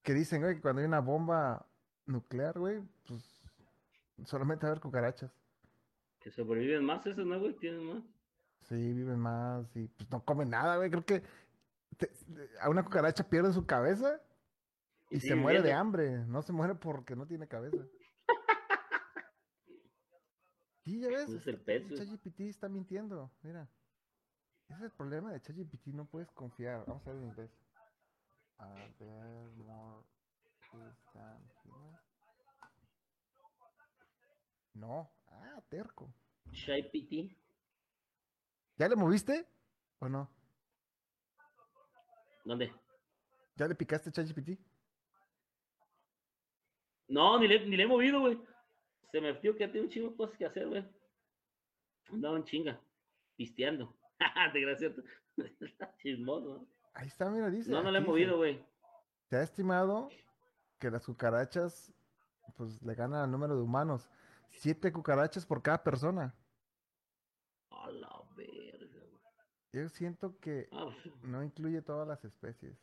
Que dicen, güey, que cuando hay una bomba nuclear, güey, pues solamente va a haber cucarachas. Que sobreviven más esos, ¿no, güey? Tienen más. Sí, viven más y pues no comen nada, güey. Creo que te- a una cucaracha pierde su cabeza y, se muere de hambre. No se muere porque no tiene cabeza. Sí, ya ves. Es el este. ChatGPT está mintiendo. Mira. Ese es el problema de ChatGPT. No puedes confiar. Vamos a ver en inglés. A ver, more. No. Ah, terco. Shy PT. ¿Ya le moviste? ¿O no? ¿Dónde? ¿Ya le picaste ChatGPT? No, ni le, ni le he movido, güey. Se me metió que tiene un chingo de cosas que hacer, güey. Andaba en chinga, pisteando. de gracia. Chismoso. Ahí está, mira, dice. No, no le he movido, güey. Se ha estimado que las cucarachas, pues, le ganan al número de humanos. Siete cucarachas por cada persona. A la verga, güey. Yo siento que Ah, pues, no incluye todas las especies.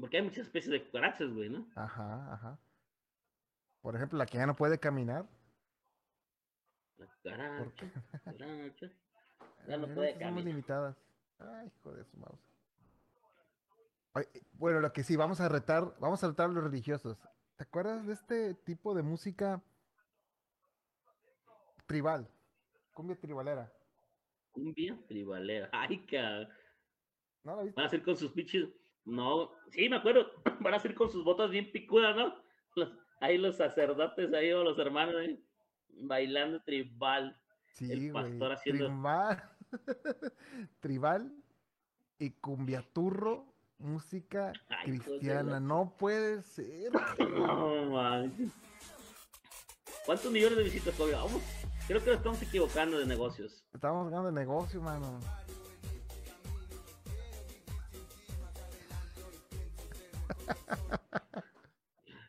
Porque hay muchas especies de cucarachas, güey, ¿no? Ajá, ajá. Por ejemplo, la que ya no puede caminar. La cucaracha, cucaracha. Ya no puede son muy caminar. limitadas. Ay, hijo de su mouse. Ay, bueno, lo que sí, vamos a retar, vamos a retar a los religiosos. ¿Te acuerdas de este tipo de música tribal? Cumbia tribalera. Cumbia tribalera. Ay, cabrón. ¿No la viste? Van a ser con sus pinches. No, sí, me acuerdo. Van a ser con sus botas bien picudas, ¿no? Los- ahí los sacerdotes, ahí o los hermanos, ahí, bailando tribal. Sí, güey. pastor haciendo- Tribal, tribal y cumbiaturro, música Ay, cristiana. No puede ser. No, manches. ¿Cuántos millones de visitas todavía? Vamos. Creo que nos estamos equivocando de negocios. Estamos ganando de negocio, mano.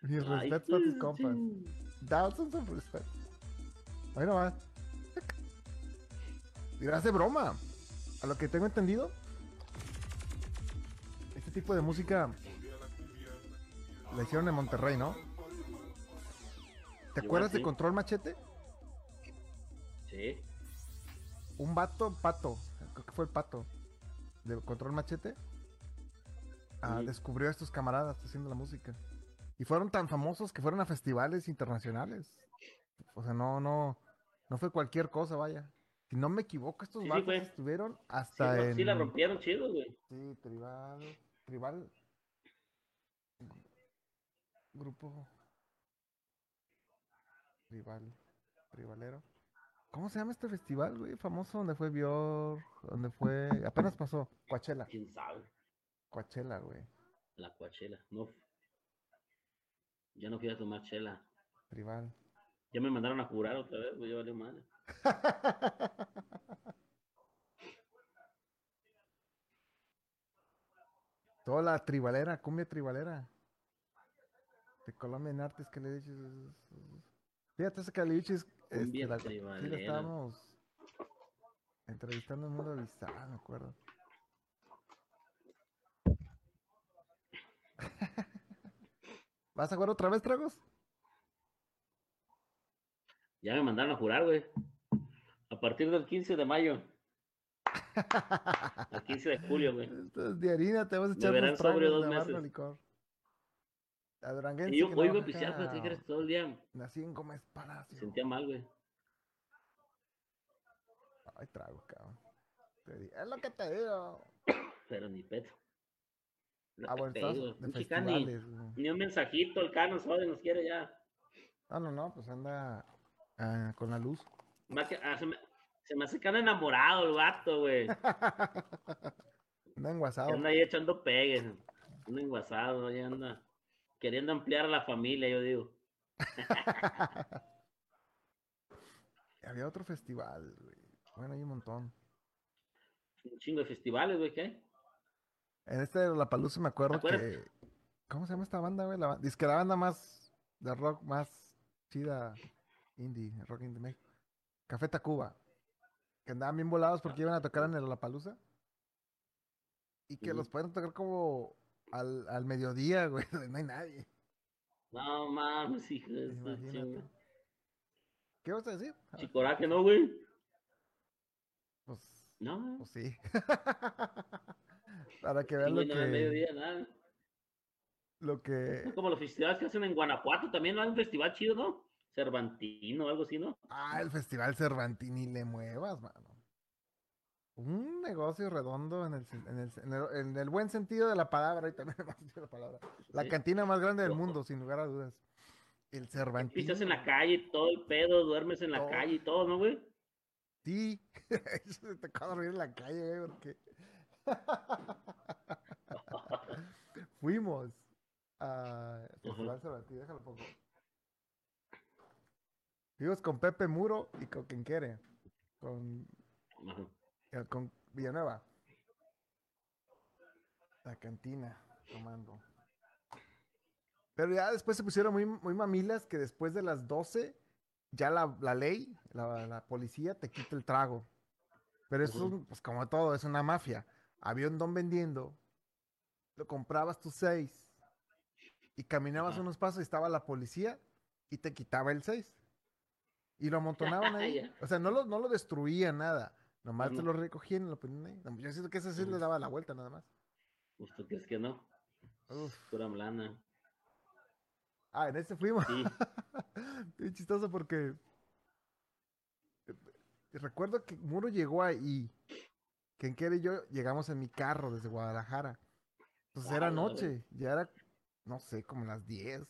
Mis Ay, respetos a tus compas. Thousands of respect. Ahí nomás. Dirás de broma. A lo que tengo entendido, este tipo de música la hicieron en Monterrey, ¿no? ¿Te acuerdas de. Control Machete? Sí. Un vato, pato, creo que fue el pato de Control Machete, ah, descubrió a estos camaradas haciendo la música. Y fueron tan famosos que fueron a festivales internacionales. O sea, no, no, no fue cualquier cosa, vaya. Si no me equivoco, estos Sí, sí estuvieron Sí, hasta no, en... sí la rompieron chido, güey. Sí, tribal, tribal. Grupo. Tribal, tribalero. ¿Cómo se llama este festival, güey? Famoso, donde fue Bior, donde fue... Apenas pasó, Coachella. ¿Quién sabe? Coachella, güey. La cuachela. No. Ya no a tomar chela. Tribal. Ya me mandaron a jurar otra vez, güey. Ya valió madre. Toda la tribalera, cumbia tribalera. De Colombia en Artes que le dices. Fíjate, ese que le dices. Este, la, sí, la estábamos entrevistando en Mundo Avisado, me acuerdo. ¿Vas a jugar otra vez, Tragos? Ya me mandaron a jurar, güey. A partir del 15 de mayo. Al 15 de julio, güey. Esto es de harina, te vas a echar verán sobrio de dos meses. licor. La duranguense Y yo voy a pistear, pues, ¿qué crees? Todo el día Nací en Gómez me Palacio. sentía mal, güey. Ay, trago, cabrón. Es lo que te digo. Pero ni pedo. Lo Ah, bueno, te digo, Cani. Ni un mensajito, el Cano, ¿sabes? Nos quiere ya. No, no, no, pues anda ah, con la luz. Más que- ah, se, me, se me hace que anda enamorado el vato, güey. Anda enguasado. Anda ahí echando pegues. Anda enguasado, ahí anda. Queriendo ampliar a la familia, yo digo. Había otro festival, güey. Bueno, hay un montón. Un chingo de festivales, güey, ¿qué? En este de La Palusa me acuerdo que. ¿Cómo se llama esta banda, güey? La, dice que la banda más de rock más chida indie, rock indie México. Café Tacuba. Que andaban bien volados porque iban a tocar en el La Palusa. Y que los pueden tocar como al, al mediodía, güey. No hay nadie. No mames, hijo de. ¿Qué vas a decir? Chicoraje, ¿no, güey? Pues, No, pues sí. Para que vean lo que, mediodía, nada. lo que. Es como los festivales que hacen en Guanajuato, también ¿no? hay un festival chido, ¿no? Cervantino, algo así, ¿no? Ah, el Festival Cervantini, le muevas, mano. Un negocio redondo en el, en el, en el, en el buen sentido de la palabra, y también en el mal sentido de la palabra. La Sí. cantina más grande del Ojo. mundo, sin lugar a dudas. El Cervantini. Pistas en la calle, todo el pedo, duermes en la Todo. calle y todo, ¿no, güey? Sí, eso te tocó dormir en la calle, güey, porque fuimos a Festival déjalo poco. Fuimos con Pepe Muro y con Quenquere, con Ajá. Eh, con Villanueva. La cantina, tomando. Pero ya después se pusieron muy, muy mamilas que después de las 12, ya la, la ley, la, la policía te quita el trago. Pero eso, Ujú. pues como todo, es una mafia. Había un don vendiendo, lo comprabas tus seis y caminabas Ajá. unos pasos y estaba la policía y te quitaba el seis. Y lo amontonaban ahí. O sea, no lo, no lo destruían nada. Nomás te lo recogían y lo ponían ahí. Yo siento que ese sí le daba la vuelta nada más. Pues tú crees que no. Uf. Pura mlana. Ah, en ese fuimos. Sí. Bien chistoso porque eh, recuerdo que Muro llegó ahí. Que en y yo llegamos en mi carro desde Guadalajara. Entonces era Ah, la noche, ya era, no sé, como las 10.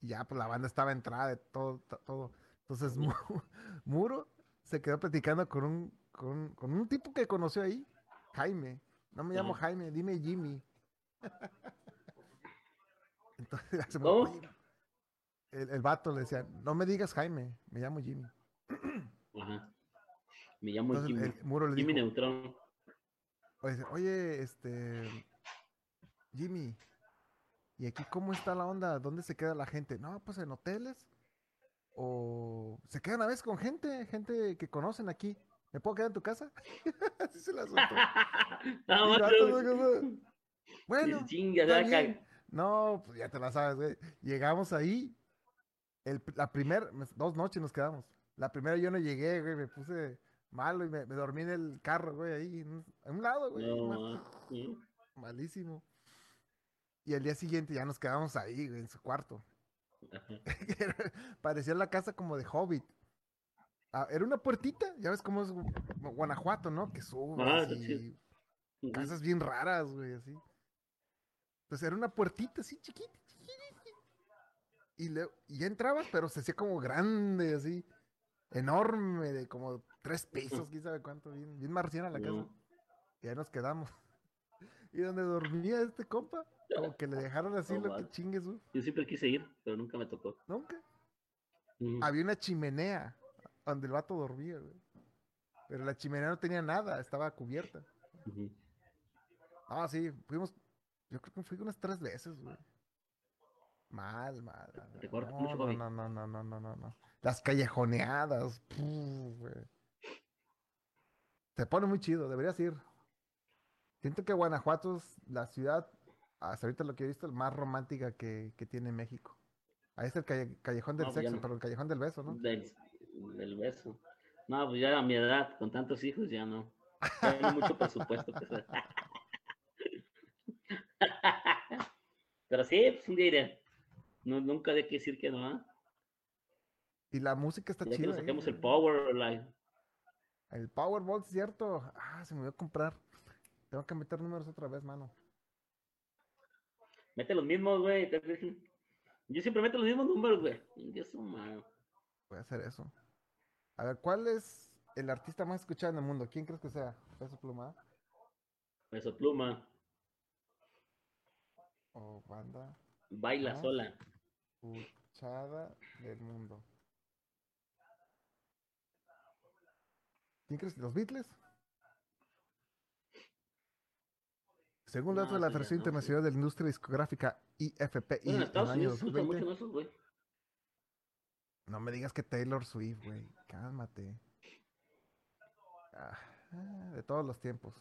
Y ya pues la banda estaba entrada de todo, to- todo. Entonces Mu- Muro se quedó platicando con un, con, con un tipo que conoció ahí, Jaime. No me llamo. Jaime, dime Jimmy. Entonces ¿Cómo? oye, el, el vato le decía, no me digas Jaime, me llamo Jimmy. Ajá. Me llamo Entonces Jimmy. el Muro le Jimmy dijo, Neutron. Oye, oye, este, Jimmy, ¿y aquí cómo está la onda? ¿Dónde se queda la gente? No, pues en hoteles. O se quedan a veces con gente, gente que conocen aquí. ¿Me puedo quedar en tu casa? Así se la soltó. Se quedó, Bueno. No, pues ya te la sabes, güey. Llegamos ahí. El, la primera, dos noches nos quedamos. La primera yo no llegué, güey. Me puse malo y me, me dormí en el carro, güey, ahí en un- en un lado, güey. No, mal- ma. Sí. malísimo. Y al día siguiente ya nos quedamos ahí, güey, en su cuarto. Parecía la casa como de Hobbit. Ah, era una puertita, ya ves cómo es Gu- Guanajuato, ¿no? Que subes Ah, casas bien raras, güey, así. Entonces era una puertita así chiquita, chiquitita. Y, le- y ya entrabas, pero se hacía como grande, así. Enorme, de como tres pisos, quién sabe cuánto, bien, bien marciana la casa. No. Y ahí nos quedamos. Y donde dormía este compa, como que le dejaron así No lo que más. chingue su. Yo siempre quise ir, pero nunca me tocó. Nunca. Ujú. Había una chimenea donde el vato dormía, güey. Pero la chimenea no tenía nada, estaba cubierta. Ujú. Ah, sí, fuimos. Yo creo que fui unas tres veces, güey. Mal, mal. Te No, mucho, no, no, no, no, no, no, no, no. Las callejoneadas. puf, güey. Se pone muy chido, deberías ir. Siento que Guanajuato es la ciudad, hasta ahorita lo que he visto, el más romántica que, que tiene México. Ahí está el calle- callejón del No, pues sexo, pero el callejón del beso, ¿no? Del, del beso. No, pues ya a mi edad, con tantos hijos, ya no. Ya hay mucho presupuesto. que sea. Pero sí, pues un día iré. No, nunca hay que decir que no, ¿ah? Y la música está Ya que chida. nos saquemos el güey. Power Line. El Powerball, cierto. Ah, se me olvidó comprar. Tengo que meter números otra vez, mano. Mete los mismos, güey. Yo siempre meto los mismos números, güey. Su madre. Voy a hacer eso. A ver, ¿cuál es el artista más escuchado en el mundo? ¿Quién crees que sea? ¿Peso Pluma? Peso pluma. ¿O banda Baila sola. escuchada del mundo? ¿Quién crees? ¿Los Beatles? Según datos No, de la Federación no. Internacional de la Industria Discográfica IFPI Bueno, en en Estados el año Unidos se escuchan 2020, mucho esos, güey. No me digas que Taylor Swift, güey. Cálmate. Ah, de todos los tiempos.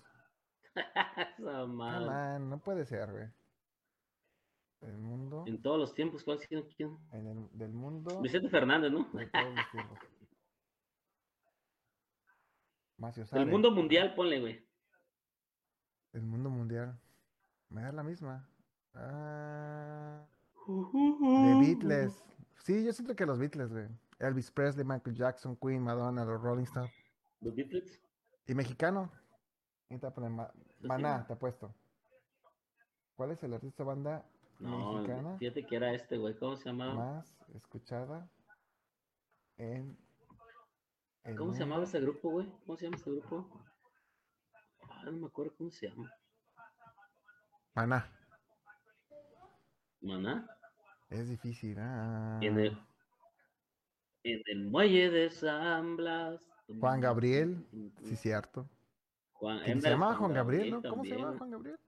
Madre. on, no puede ser, güey. El mundo. En todos los tiempos, ¿cuál sigue? quién? En el, del mundo. Vicente Fernández, ¿no? De todos los tiempos. Macio El mundo mundial, ponle, güey. El mundo mundial. Me da la misma. Ah, Beatles. Sí, yo siento que los Beatles, güey. Elvis Presley, Michael Jackson, Queen, Madonna, los Rolling Stones. ¿Los Beatles? ¿Y mexicano? ¿Quién te Ma- sí. Maná, te apuesto. ¿Cuál es el artista banda No, mexicana fíjate que era este, güey. ¿Cómo se llamaba? más escuchada en el ¿Cómo se llamaba ese grupo, güey? ¿Cómo se llama ese grupo? Ah, no me acuerdo cómo se llama. Maná. Maná. Es difícil. ah. En el, en el muelle de San Blas. Juan Gabriel, Sí, cierto. Juan, ¿Quién se llamaba Juan Gabriel, no? ¿Cómo se también, llama güey. Juan Gabriel?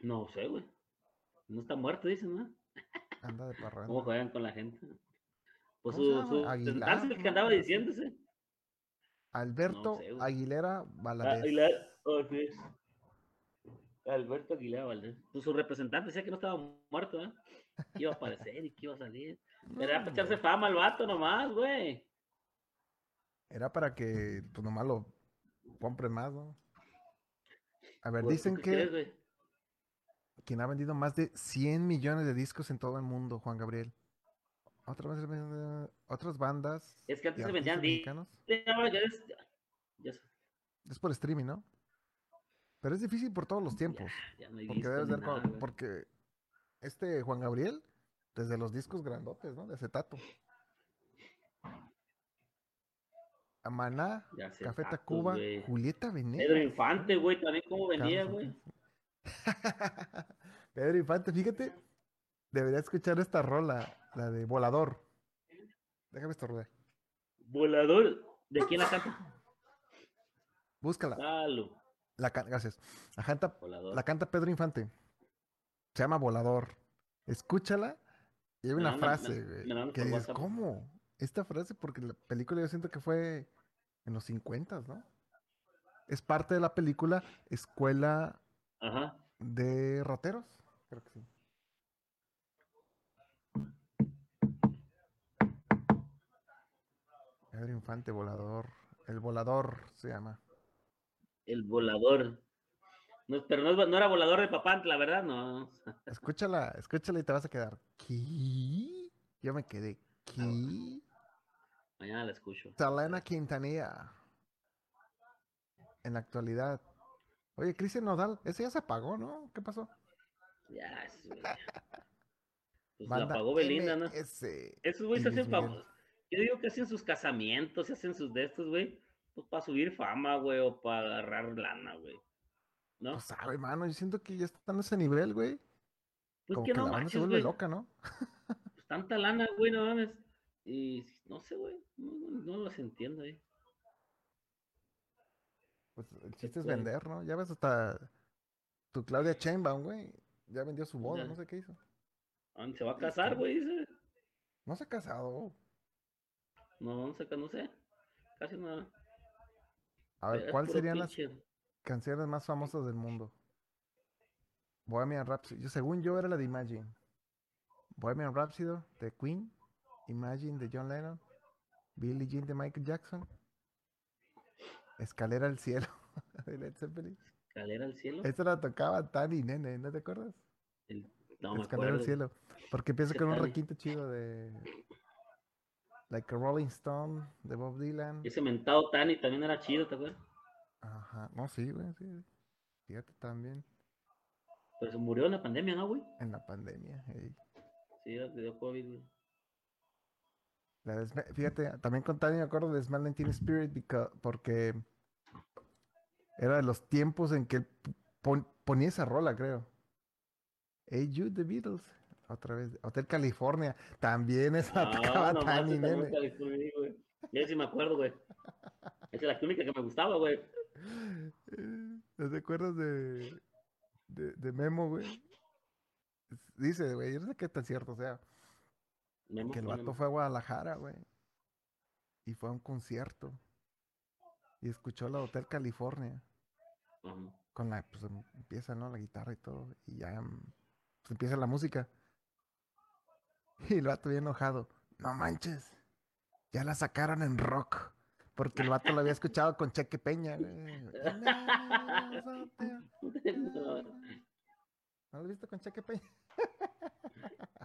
No sé, güey. No está muerto, dicen, ¿no? Anda de ¿Cómo parranda. juegan con la gente? Pues ¿Cómo se su, Aguilar, el que andaba diciéndose. Alberto sé. Aguilera Ah, Valadez. Aguilar, oh, sí. Alberto Aguilar Valdés. Pues su representante decía que no estaba muerto, ¿eh? Que iba a aparecer y que iba a salir. Era para echarse fama al vato nomás, güey. Era para que, pues nomás lo compren más, ¿no? A ver, Pues, ¿tú dicen que quien ha vendido más de 100 millones de discos en todo el mundo, Juan Gabriel. Eh, otras bandas Es que antes se vendían artistas di- mexicanos. Ya, ahora ya es- ya- por streaming, ¿no? Pero es difícil por todos los tiempos. ya no hay Porque discos debes ver, nada, porque este Juan Gabriel, desde los discos grandotes, ¿no? De acetato. A Maná, Ya sé, Café Tacuba, güey. Julieta Pedro Venegas. Infante, güey, también cómo Carlos güey. Pedro Infante, fíjate, debería escuchar esta rola, la de Volador. Déjame estornudar. Volador. ¿De quién la canta? Búscala. Dalo. La gracias. La canta, Volador. la canta Pedro Infante. Se llama Volador. Escúchala y hay una frase, güey, que WhatsApp. ¿cómo? Esta frase, porque la película yo siento que fue en los 50, ¿no? Es parte de la película Escuela Ajá. de Rateros. Creo que sí. Pedro Infante, Volador. El Volador se llama. El volador. No, pero no, no era volador de Papantla, ¿verdad? No. Escúchala, escúchala y te vas a quedar. ¿Qué? Yo me quedé. ¿Qué? Mañana la escucho. Selena Quintanilla. En la actualidad. Oye, Cristian Nodal, ese ya se apagó, ¿no? ¿Qué pasó? Ya, es, güey. Pues Banda la pagó Belinda, ¿no? MS. Esos güeyes y hacen famosos. Yo digo que hacen sus casamientos, y hacen sus de estos, güey. Pues para subir fama, güey, o para agarrar lana, güey. ¿No? Sabe, mano. Yo siento que ya están a ese nivel, güey. Pues Como que que no la banda se manches, vuelve güey. loca, ¿no? Pues tanta lana, güey, no mames. Y no sé, güey. No, no, los entiendo, eh. Pues el chiste es puede. vender, ¿no? Ya ves hasta tu Claudia Chainbaum, güey. Ya vendió su boda, Ya. no sé qué hizo. ¿A dónde se va a casar, güey? Dice. No se ha casado. No, sé, no sé. Casi nada. A ver, Es ¿cuáles serían las canciones más famosas del mundo? Bohemian Rhapsody. Yo, según yo, era la de Imagine. Bohemian Rhapsody de Queen. Imagine de John Lennon. Billie Jean de Michael Jackson. Escalera al cielo de Led Zeppelin. Escalera al cielo. Esta la tocaba Tani Nene, ¿no te acuerdas? El- No me Escalera al cielo. Porque empieza ¿Qué con un requinto chido de. Like a Rolling Stone de Bob Dylan. Ese mentado Tani también era chido, ¿te acuerdas? Ajá. No, sí, güey, sí. Fíjate también. Pero se murió en la pandemia, ¿no, güey? En la pandemia. ey. Sí, le dio COVID, güey. La de fíjate, también con Tani me acuerdo de Smell 19 Spirit porque era de los tiempos en que él pon- ponía esa rola, creo. Hey Jude, The Beatles. Otra vez. Hotel California. También esa la tocaba Ah, no Tani, nene. Ya sí me acuerdo, güey. Esa es la única que me gustaba, güey. ¿No te acuerdas de, de, de Memo, güey? Dice, güey, yo no sé qué tan cierto sea, Memo, que el vato fue a Guadalajara, güey, y fue a un concierto, y escuchó la Hotel California, con la, pues em- empieza, ¿no? La guitarra y todo, y ya, pues empieza la música. Y el vato bien enojado, no manches, ya la sacaron en rock, porque el vato lo había escuchado con Cheque Peña. No, ¿No lo viste con Cheque Peña?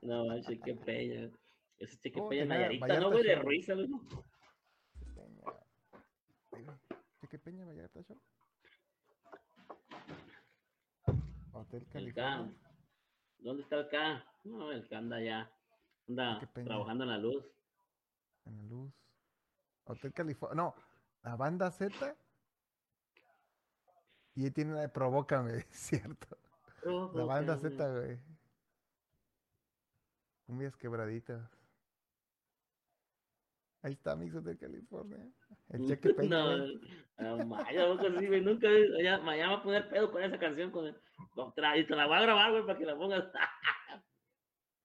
no, manches, qué peña. Ese cheque peña Nayarita, ¿no, güey? De. Peña. Güey, Cheque Peña, Vallarta Show. Hotel El. California. ¿Dónde está el K? No, el K anda ya. Anda trabajando en la luz. En la luz. Hotel California. No, la banda Z. Y ahí tiene la de Provócame, cierto. La banda Provócame. Z, güey. Cumbias quebraditas. Ahí está Mix Hotel California. El Cheque. No, no, Maya, así, güey, nunca, ya, Maya va a poner pedo con esa canción, con el, con y te la voy a grabar, güey, para que la pongas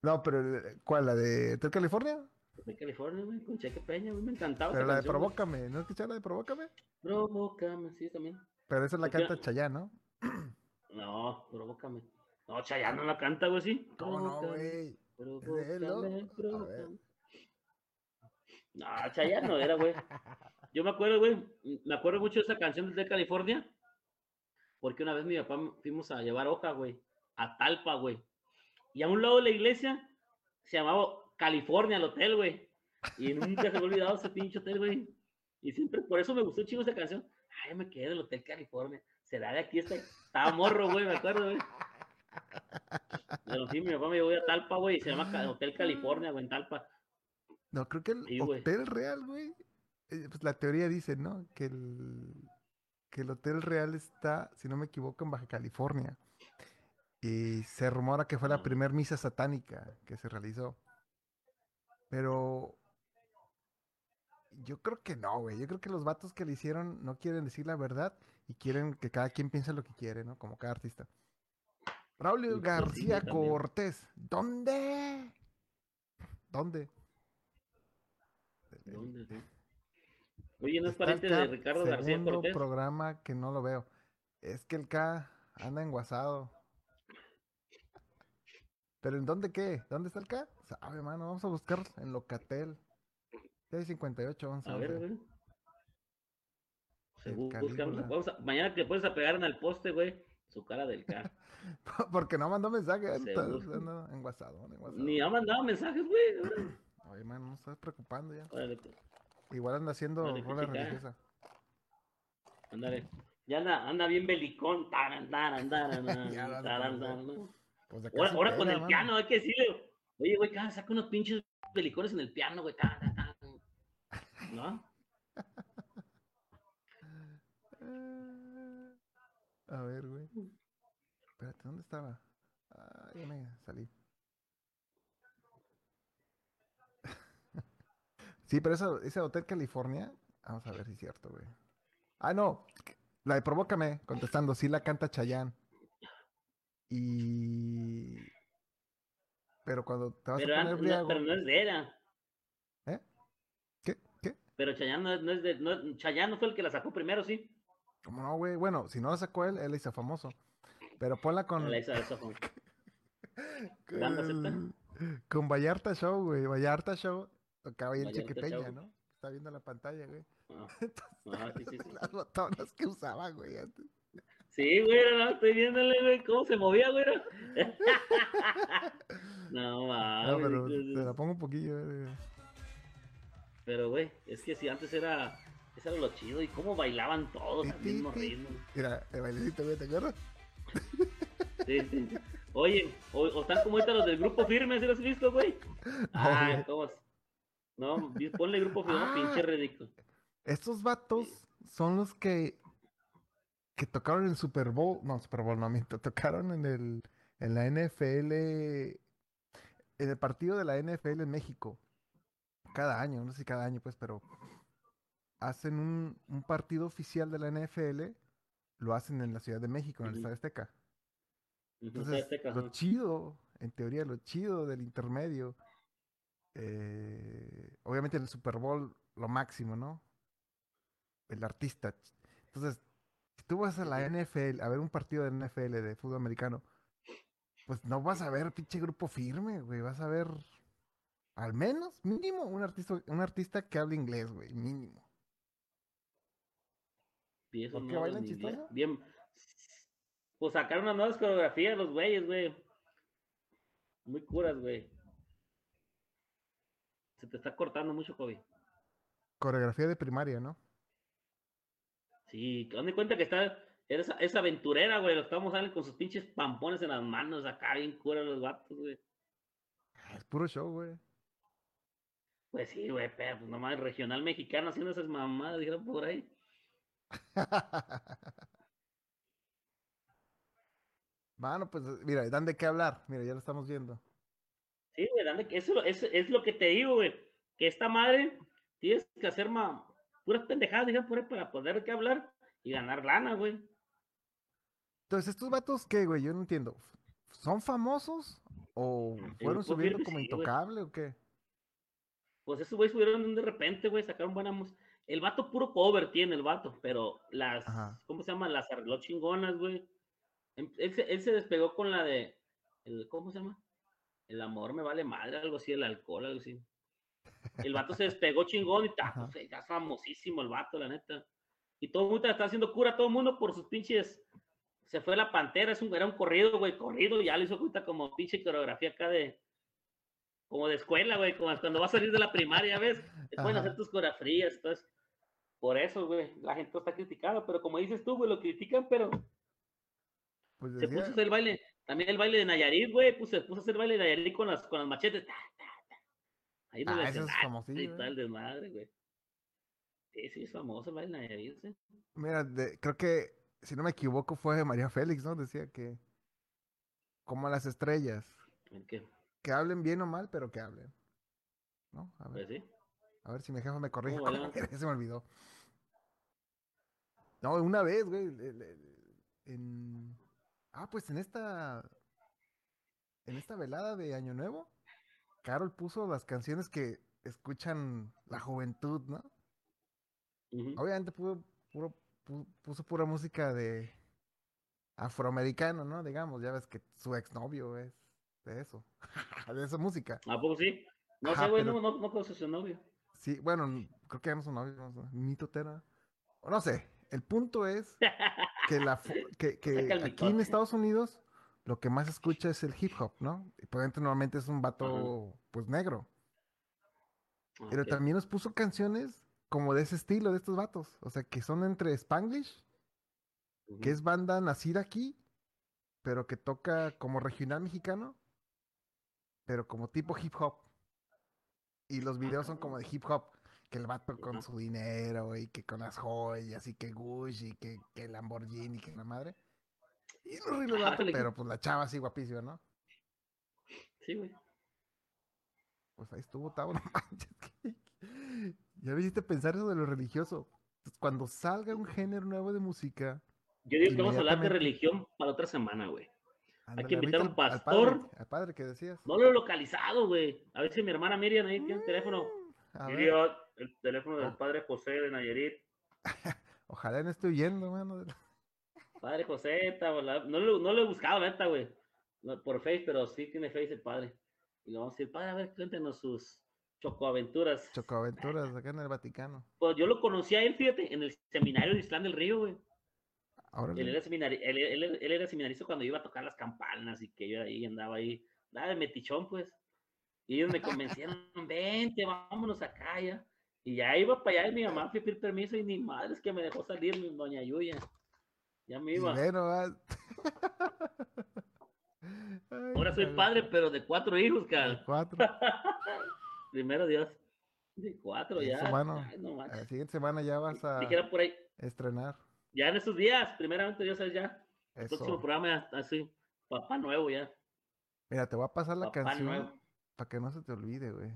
No, pero eh, ¿cuál? ¿La de Hotel California? de California, güey, con Cheque Peña, güey, me encantaba Pero esa la de canción, güey. Provócame. ¿No escuchaste la de Provócame? Provócame, sí, también. Pero esa la canta Chayanne, ¿no? No, provócame. No, Chayanne no la canta, güey, sí. ¿Cómo no, Provócame, güey? Provócame, provócame. No, Chayanne no era, güey. Yo me acuerdo, güey, me acuerdo mucho de esa canción de California, porque una vez mi papá fuimos a llevar hoja, güey, a Talpa, güey. Y a un lado de la iglesia se llamaba California el hotel, güey. Y nunca se me ha olvidado ese pinche hotel, güey. Y siempre, por eso me gustó chingo esa canción. Ay, me quedé del Hotel California. Será de aquí este. Estaba morro, güey, me acuerdo, güey. Pero sí, mi papá me llevó a Talpa, güey, y se llama Hotel California, güey, en Talpa. No, creo que el Sí. Hotel Real, güey. eh, Pues la teoría dice, ¿no? Que el, que el Hotel Real está, si no me equivoco, en Baja California. Y se rumora que fue la Ah. primer misa satánica que se realizó. Pero yo creo que no, güey. Yo creo que los vatos que le hicieron no quieren decir la verdad y quieren que cada quien piense lo que quiere, ¿no? Como cada artista. Raúl Y García. Cortés. ¿Dónde? ¿Dónde? ¿Dónde, sí? Oye, ¿no es pariente de Ricardo García Cortés? programa que no lo veo. Es que el K anda enguasado. ¿Pero en dónde qué? ¿Dónde está el K? Sabe, mano, vamos a buscar en Locatel. 658, 11, A ver, a 11. ver. Buscamos- vamos a- mañana te puedes a pegar en el poste, güey, su cara del K. Porque no mandó mensaje, enguasado. Ni ha mandado mensajes, güey. Oye, mano, no estás preocupando ya. órale, pues, Igual anda haciendo rola religiosa. Ándale. Ya anda, anda bien belicón. Taran, taran, taran, taran, taran, ¿no? Pues de Ahora, con el mano. piano, hay que decirle. Oye, güey, saca unos pinches belicones en el piano, güey. ¿No? A ver, güey. Espérate, ¿dónde estaba? Ah, ya me salí. sí, pero eso, ese Hotel California, vamos a ver si es cierto, güey. Ah, no, la de Provócame, contestando, sí la canta Chayanne. Y... Pero cuando te vas Pero, a poner no, pero no es de era. ¿Eh? ¿Qué? ¿Qué? Pero Chayanne no, es- no es de. No, Chayanne fue el que la sacó primero, sí. ¿Cómo no, güey? Bueno, si no la sacó él, él hizo famoso. Pero ponla con... La hizo con-. Con, con Vallarta Show, güey. Vallarta Show. Tocaba ahí el Show. ¿no? Está viendo la pantalla, güey. Ah, ah, sí, sí, sí. Las botonas que usaba, güey, antes. Sí, güey, no, estoy viéndole, güey, cómo se movía, güey. no, No, mames. pero te la pongo un poquillo. eh. Pero, güey, es que si antes era. Eso era lo chido. Y cómo bailaban todos al mismo ritmo. Mira, el bailecito, güey, ¿te acuerdas? Sí, sí. Oye, o, o están como ahorita los del grupo firme, ¿sí los has visto, güey? Ah, güey. ¿cómo? No, ponle grupo firme, Ah. pinche ridículo. Estos vatos son los que que tocaron en Super Bowl, no, Super Bowl no, miento, tocaron en el en la NFL en el partido de la NFL en México. Cada año, no sé si cada año pues, pero hacen un, un partido oficial de la NFL, lo hacen en la Ciudad de México, en el Ujú. Estadio Azteca. Entonces, Azteca, lo chido, en teoría, lo chido del intermedio, eh, obviamente el Super Bowl, lo máximo, ¿no? El artista. Entonces, si tú vas a la NFL, a ver un partido de NFL de fútbol americano, pues no vas a ver pinche grupo firme, güey, vas a ver al menos, mínimo, un artista, un artista que hable inglés, güey, mínimo. ¿Por qué bailan chistoso? Bien. Pues sacaron unas nuevas coreografías los güeyes, güey. Muy curas, güey. Se te está cortando mucho, Kobe. Coreografía de primaria, ¿no? Sí, dan de cuenta que está. Es, es aventurera, güey. Los estamos salen con sus pinches pampones en las manos acá, bien curas los vatos, güey. Es puro show, güey. Pues sí, güey, pero pues nomás regional mexicano haciendo esas mamadas, dijeron por ahí. Mano, pues mira, dan de qué hablar. Mira, ya lo estamos viendo. Sí, güey, dan de eso es lo que te digo, güey. Que esta madre tienes que hacer ma, puras pendejadas, dijeron por ahí, para poder de qué hablar y ganar lana, güey. Entonces, ¿estos vatos qué, güey? Yo no entiendo. ¿Son famosos o fueron grupo subiendo como sí, güey. intocable o qué? Pues esos güey subieron de repente, güey, sacaron buena música. El vato puro cover tiene el vato, pero las, Ajá. ¿cómo se llama? Las arregló chingonas, güey. Em- Él se, él se despegó con la de, el, ¿cómo se llama? El amor me vale madre, algo así, el alcohol, algo así. El vato se despegó chingón y ta, pues, ya es famosísimo el vato, la neta. Y todo el mundo está haciendo cura, todo el mundo por sus pinches. Se fue la pantera, es un, era un corrido, güey, corrido, ya lo hizo cuenta como pinche coreografía acá de. Como de escuela, güey, como cuando vas a salir de la primaria, ¿ves? Te pueden hacer tus coreografías, entonces. Por eso, güey, la gente está criticada, pero como dices tú, güey, lo critican, pero Pues se puso a hacer el baile, también el baile de Nayarit, güey, pues se puso a hacer baile de Nayarit con las, con las machetes. ta, ta, ta. Ahí en Ah, ese es famosillo, y ¿eh? tal desmadre, güey. Sí, sí, es famoso el baile de Nayarit, sí. mira, de- creo que, si no me equivoco, fue María Félix, ¿no? Decía que, como las estrellas, El que, que hablen bien o mal, pero que hablen. ¿No? A ver, pues sí. a ver si mi jefa me corrige. Se me olvidó. No, una vez, güey, en... Ah, pues en esta... En esta velada de Año Nuevo, Carol puso las canciones que escuchan la juventud, ¿no? Obviamente puro, puro, pu- puso pura música de afroamericano, ¿no? Digamos, ya ves que su exnovio es de eso, de esa música. ¿A poco sí? No Ajá, sé, güey, pero- no, no, no a su novio. Sí, bueno, creo que ya no son novios, no sé, el punto es que, la, que, que aquí en. Estados Unidos lo que más escucha es el hip hop, ¿no? Y por dentro normalmente es un vato, pues negro. Pero también nos puso canciones como de ese estilo, de estos vatos. O sea, que son entre Spanglish, que es banda nacida aquí, pero que toca como regional mexicano, pero como tipo hip hop. Y los videos son como de hip hop, que el vato con su dinero y que con las joyas y que Gucci, que, que Lamborghini, que la madre. Y vato, qué- pero pues la chava así guapísima, ¿no? Sí, güey. Pues ahí estuvo, Tavo, no manches. Ya me hiciste pensar eso de lo religioso. Pues, Cuando salga un género nuevo de música, Yo digo que vamos a hablar de religión para otra semana, güey. ándale, que invitar a un al- al pastor. padre, Al padre que decías. No lo he localizado, güey. A ver si mi hermana Miriam ahí tiene el teléfono. Mm, Miriam, el teléfono del Oh. padre José de Nayarit. ojalá no esté huyendo, mano. Padre José, no, lo, no lo he buscado, neta, güey. No, por Face, pero sí tiene Face el padre. Y le vamos a decir, padre, a ver, cuéntenos sus chocoaventuras. Chocoaventuras acá en el Vaticano. Pues yo lo conocí a él, fíjate, en el seminario de Islán del Río, güey. Ahora Él era, seminari- él, él- él era seminarista cuando iba a tocar las campanas y que yo ahí andaba ahí, nada de metichón, pues. Y ellos me convencieron, vente, vámonos acá ya. Y ya iba para allá y mi mamá fue a pedir permiso y ni madre es que me dejó salir mi doña Yuya. Ya me iba. Ay, Ahora soy padre, pero de cuatro hijos, De cara. Cuatro. Primero Dios. De cuatro ya. mano. Ay, no. La siguiente semana ya vas a Dijera por ahí, estrenar. ya en estos días, primeramente Dios ya. El próximo programa así, papá nuevo ya. Mira, te voy a pasar la Papá canción nuevo. para que no se te olvide, güey.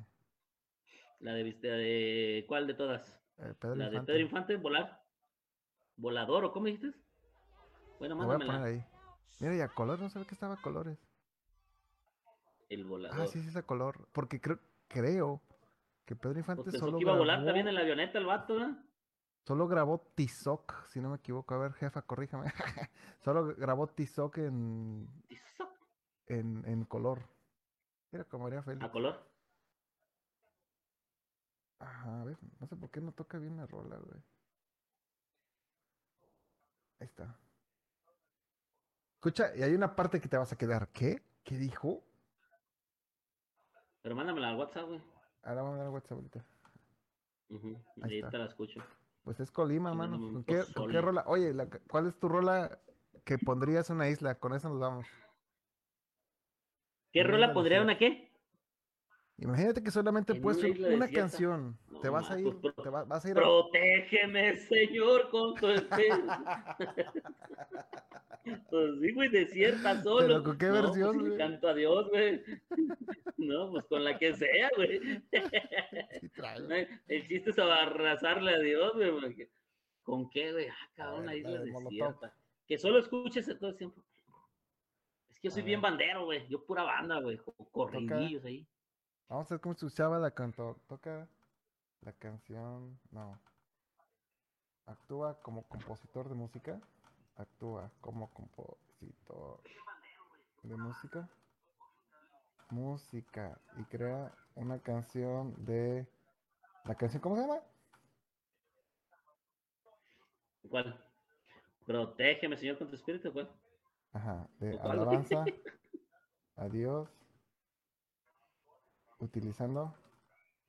La de, viste- de ¿cuál de todas? Eh, La de. Pedro Infante, volar. Volador, ¿o cómo dijiste? Bueno, Lo voy a poner mándamela. ahí. Mira, y a color, no sabía que estaba a colores. El volador. Ah, sí, sí es a color. Porque creo, creo que Pedro Infante Pues pensó solo que iba a volar también en la avioneta el vato, ¿no? solo grabó Tizoc, si no me equivoco. A ver, jefa, corríjame. solo grabó Tizoc en, en, en color. Mira como haría Félix. A color. Ajá, a ver, no sé por qué no toca bien la rola, güey. Ahí está. Escucha, y hay una parte que te vas a quedar. ¿Qué? ¿Qué dijo? Pero mándamela al WhatsApp, güey. Ahora vamos a dar WhatsApp ahorita. Ujú, Ahí está. la escucho. Pues es Colima, Sí, mano. un ¿Con qué, con qué rola? Oye, la- ¿cuál es tu rola que pondrías en una isla? Con eso nos vamos. ¿Qué Una rola pondría una qué? Imagínate que solamente En puedes isla una desierta. canción. No te vas a ir, pues, te va- vas a ir a... Protégeme, Señor, con tu espíritu. Pues sí, güey, desierta solo. Pero, ¿con qué No, pues, versión, güey? canto a Dios, güey. No, pues con la que sea, güey. Sí, El chiste es abrazarle a Dios, güey. porque- ¿Con qué, güey? Ah, cabrón, una isla la de desierta. Que solo escuches todo el tiempo. Es que yo soy bien bandero, güey. Yo pura banda, güey. co- Corridillos ahí. Vamos a ver cómo se escuchaba la canto. Toca la canción. No. Actúa como compositor de música. Actúa como compositor de música. Música. Y crea una canción de. ¿La canción cómo se llama? ¿Cuál? Protégeme, Señor, con tu espíritu, ¿cuál? Ajá. De alabanza a Dios. Utilizando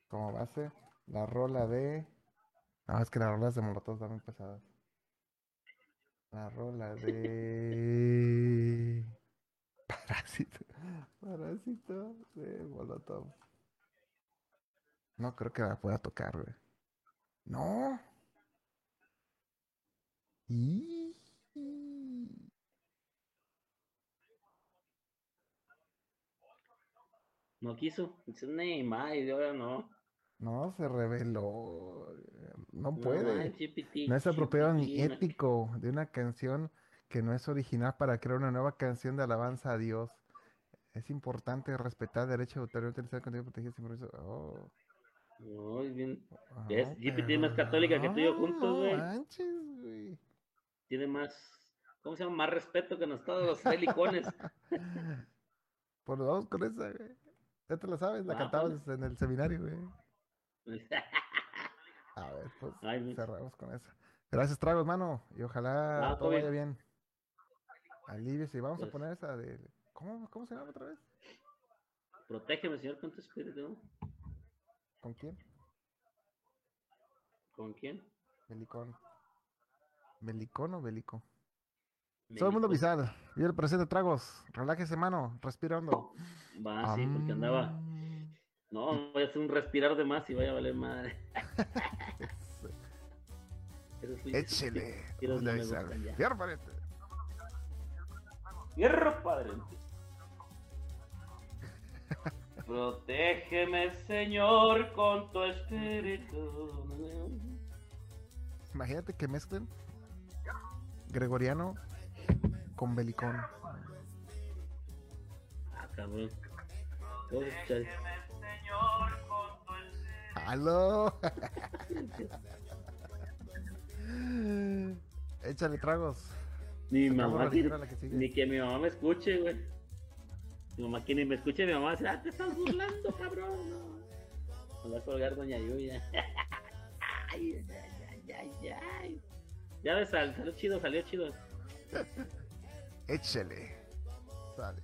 como base la rola de. No, es que las rolas de Molotov están muy pesadas. La rola de. Parásito. Parásito de Molotov. No creo que la pueda tocar, güey. No. Y... No quiso. Dice, más, y ahora no. No, se reveló. No No, puede. No es apropiado ni ético de una canción que no es original para crear una nueva canción de alabanza a Dios. Es importante respetar el derecho de autor y utilizar contenido protegido sin permiso. Oh, No, es bien. ah, ¿Ves? GPT es pero más católica que tú y yo no, juntos, no güey. manches, güey. Tiene más. ¿Cómo se llama? Más respeto que nosotros los belicones. Pues nos vamos con esa, güey. Ya te la sabes, la Ah, cantabas en el seminario, güey. A ver, pues Ay, no. cerramos con esa. Gracias, tragos, mano. Y ojalá Ah, todo todo vaya bien. bien. Aliviese. Vamos a Pues. poner esa de. ¿Cómo, ¿Cómo se llama otra vez? Protégeme, Señor, con tu espíritu. ¿Con quién? ¿Con quién? Belicón. ¿Belicón o Belico? Todo el mundo visal. Vive el presente, tragos. Relájese, mano. Respira hondo. Va, sí, porque andaba. No, voy a hacer un respirar de más y vaya a valer madre. Échele. Fierro, pariente. Padre. Protégeme, Señor, con tu espíritu. Imagínate que mezclen Gregoriano con Belicón. Ah, cabrón. Vamos a escuchar. ¡Aló! Échale tragos. Mi mamá la que. Ni que mi mamá me escuche, güey. Mi mamá que ni me escuche, mi mamá dice, ah, te estás burlando, cabrón. No. Me va a colgar doña Yuya. ay, ay, ay, ay. Ya ves, sal- salió chido, salió chido. Échele. Sale.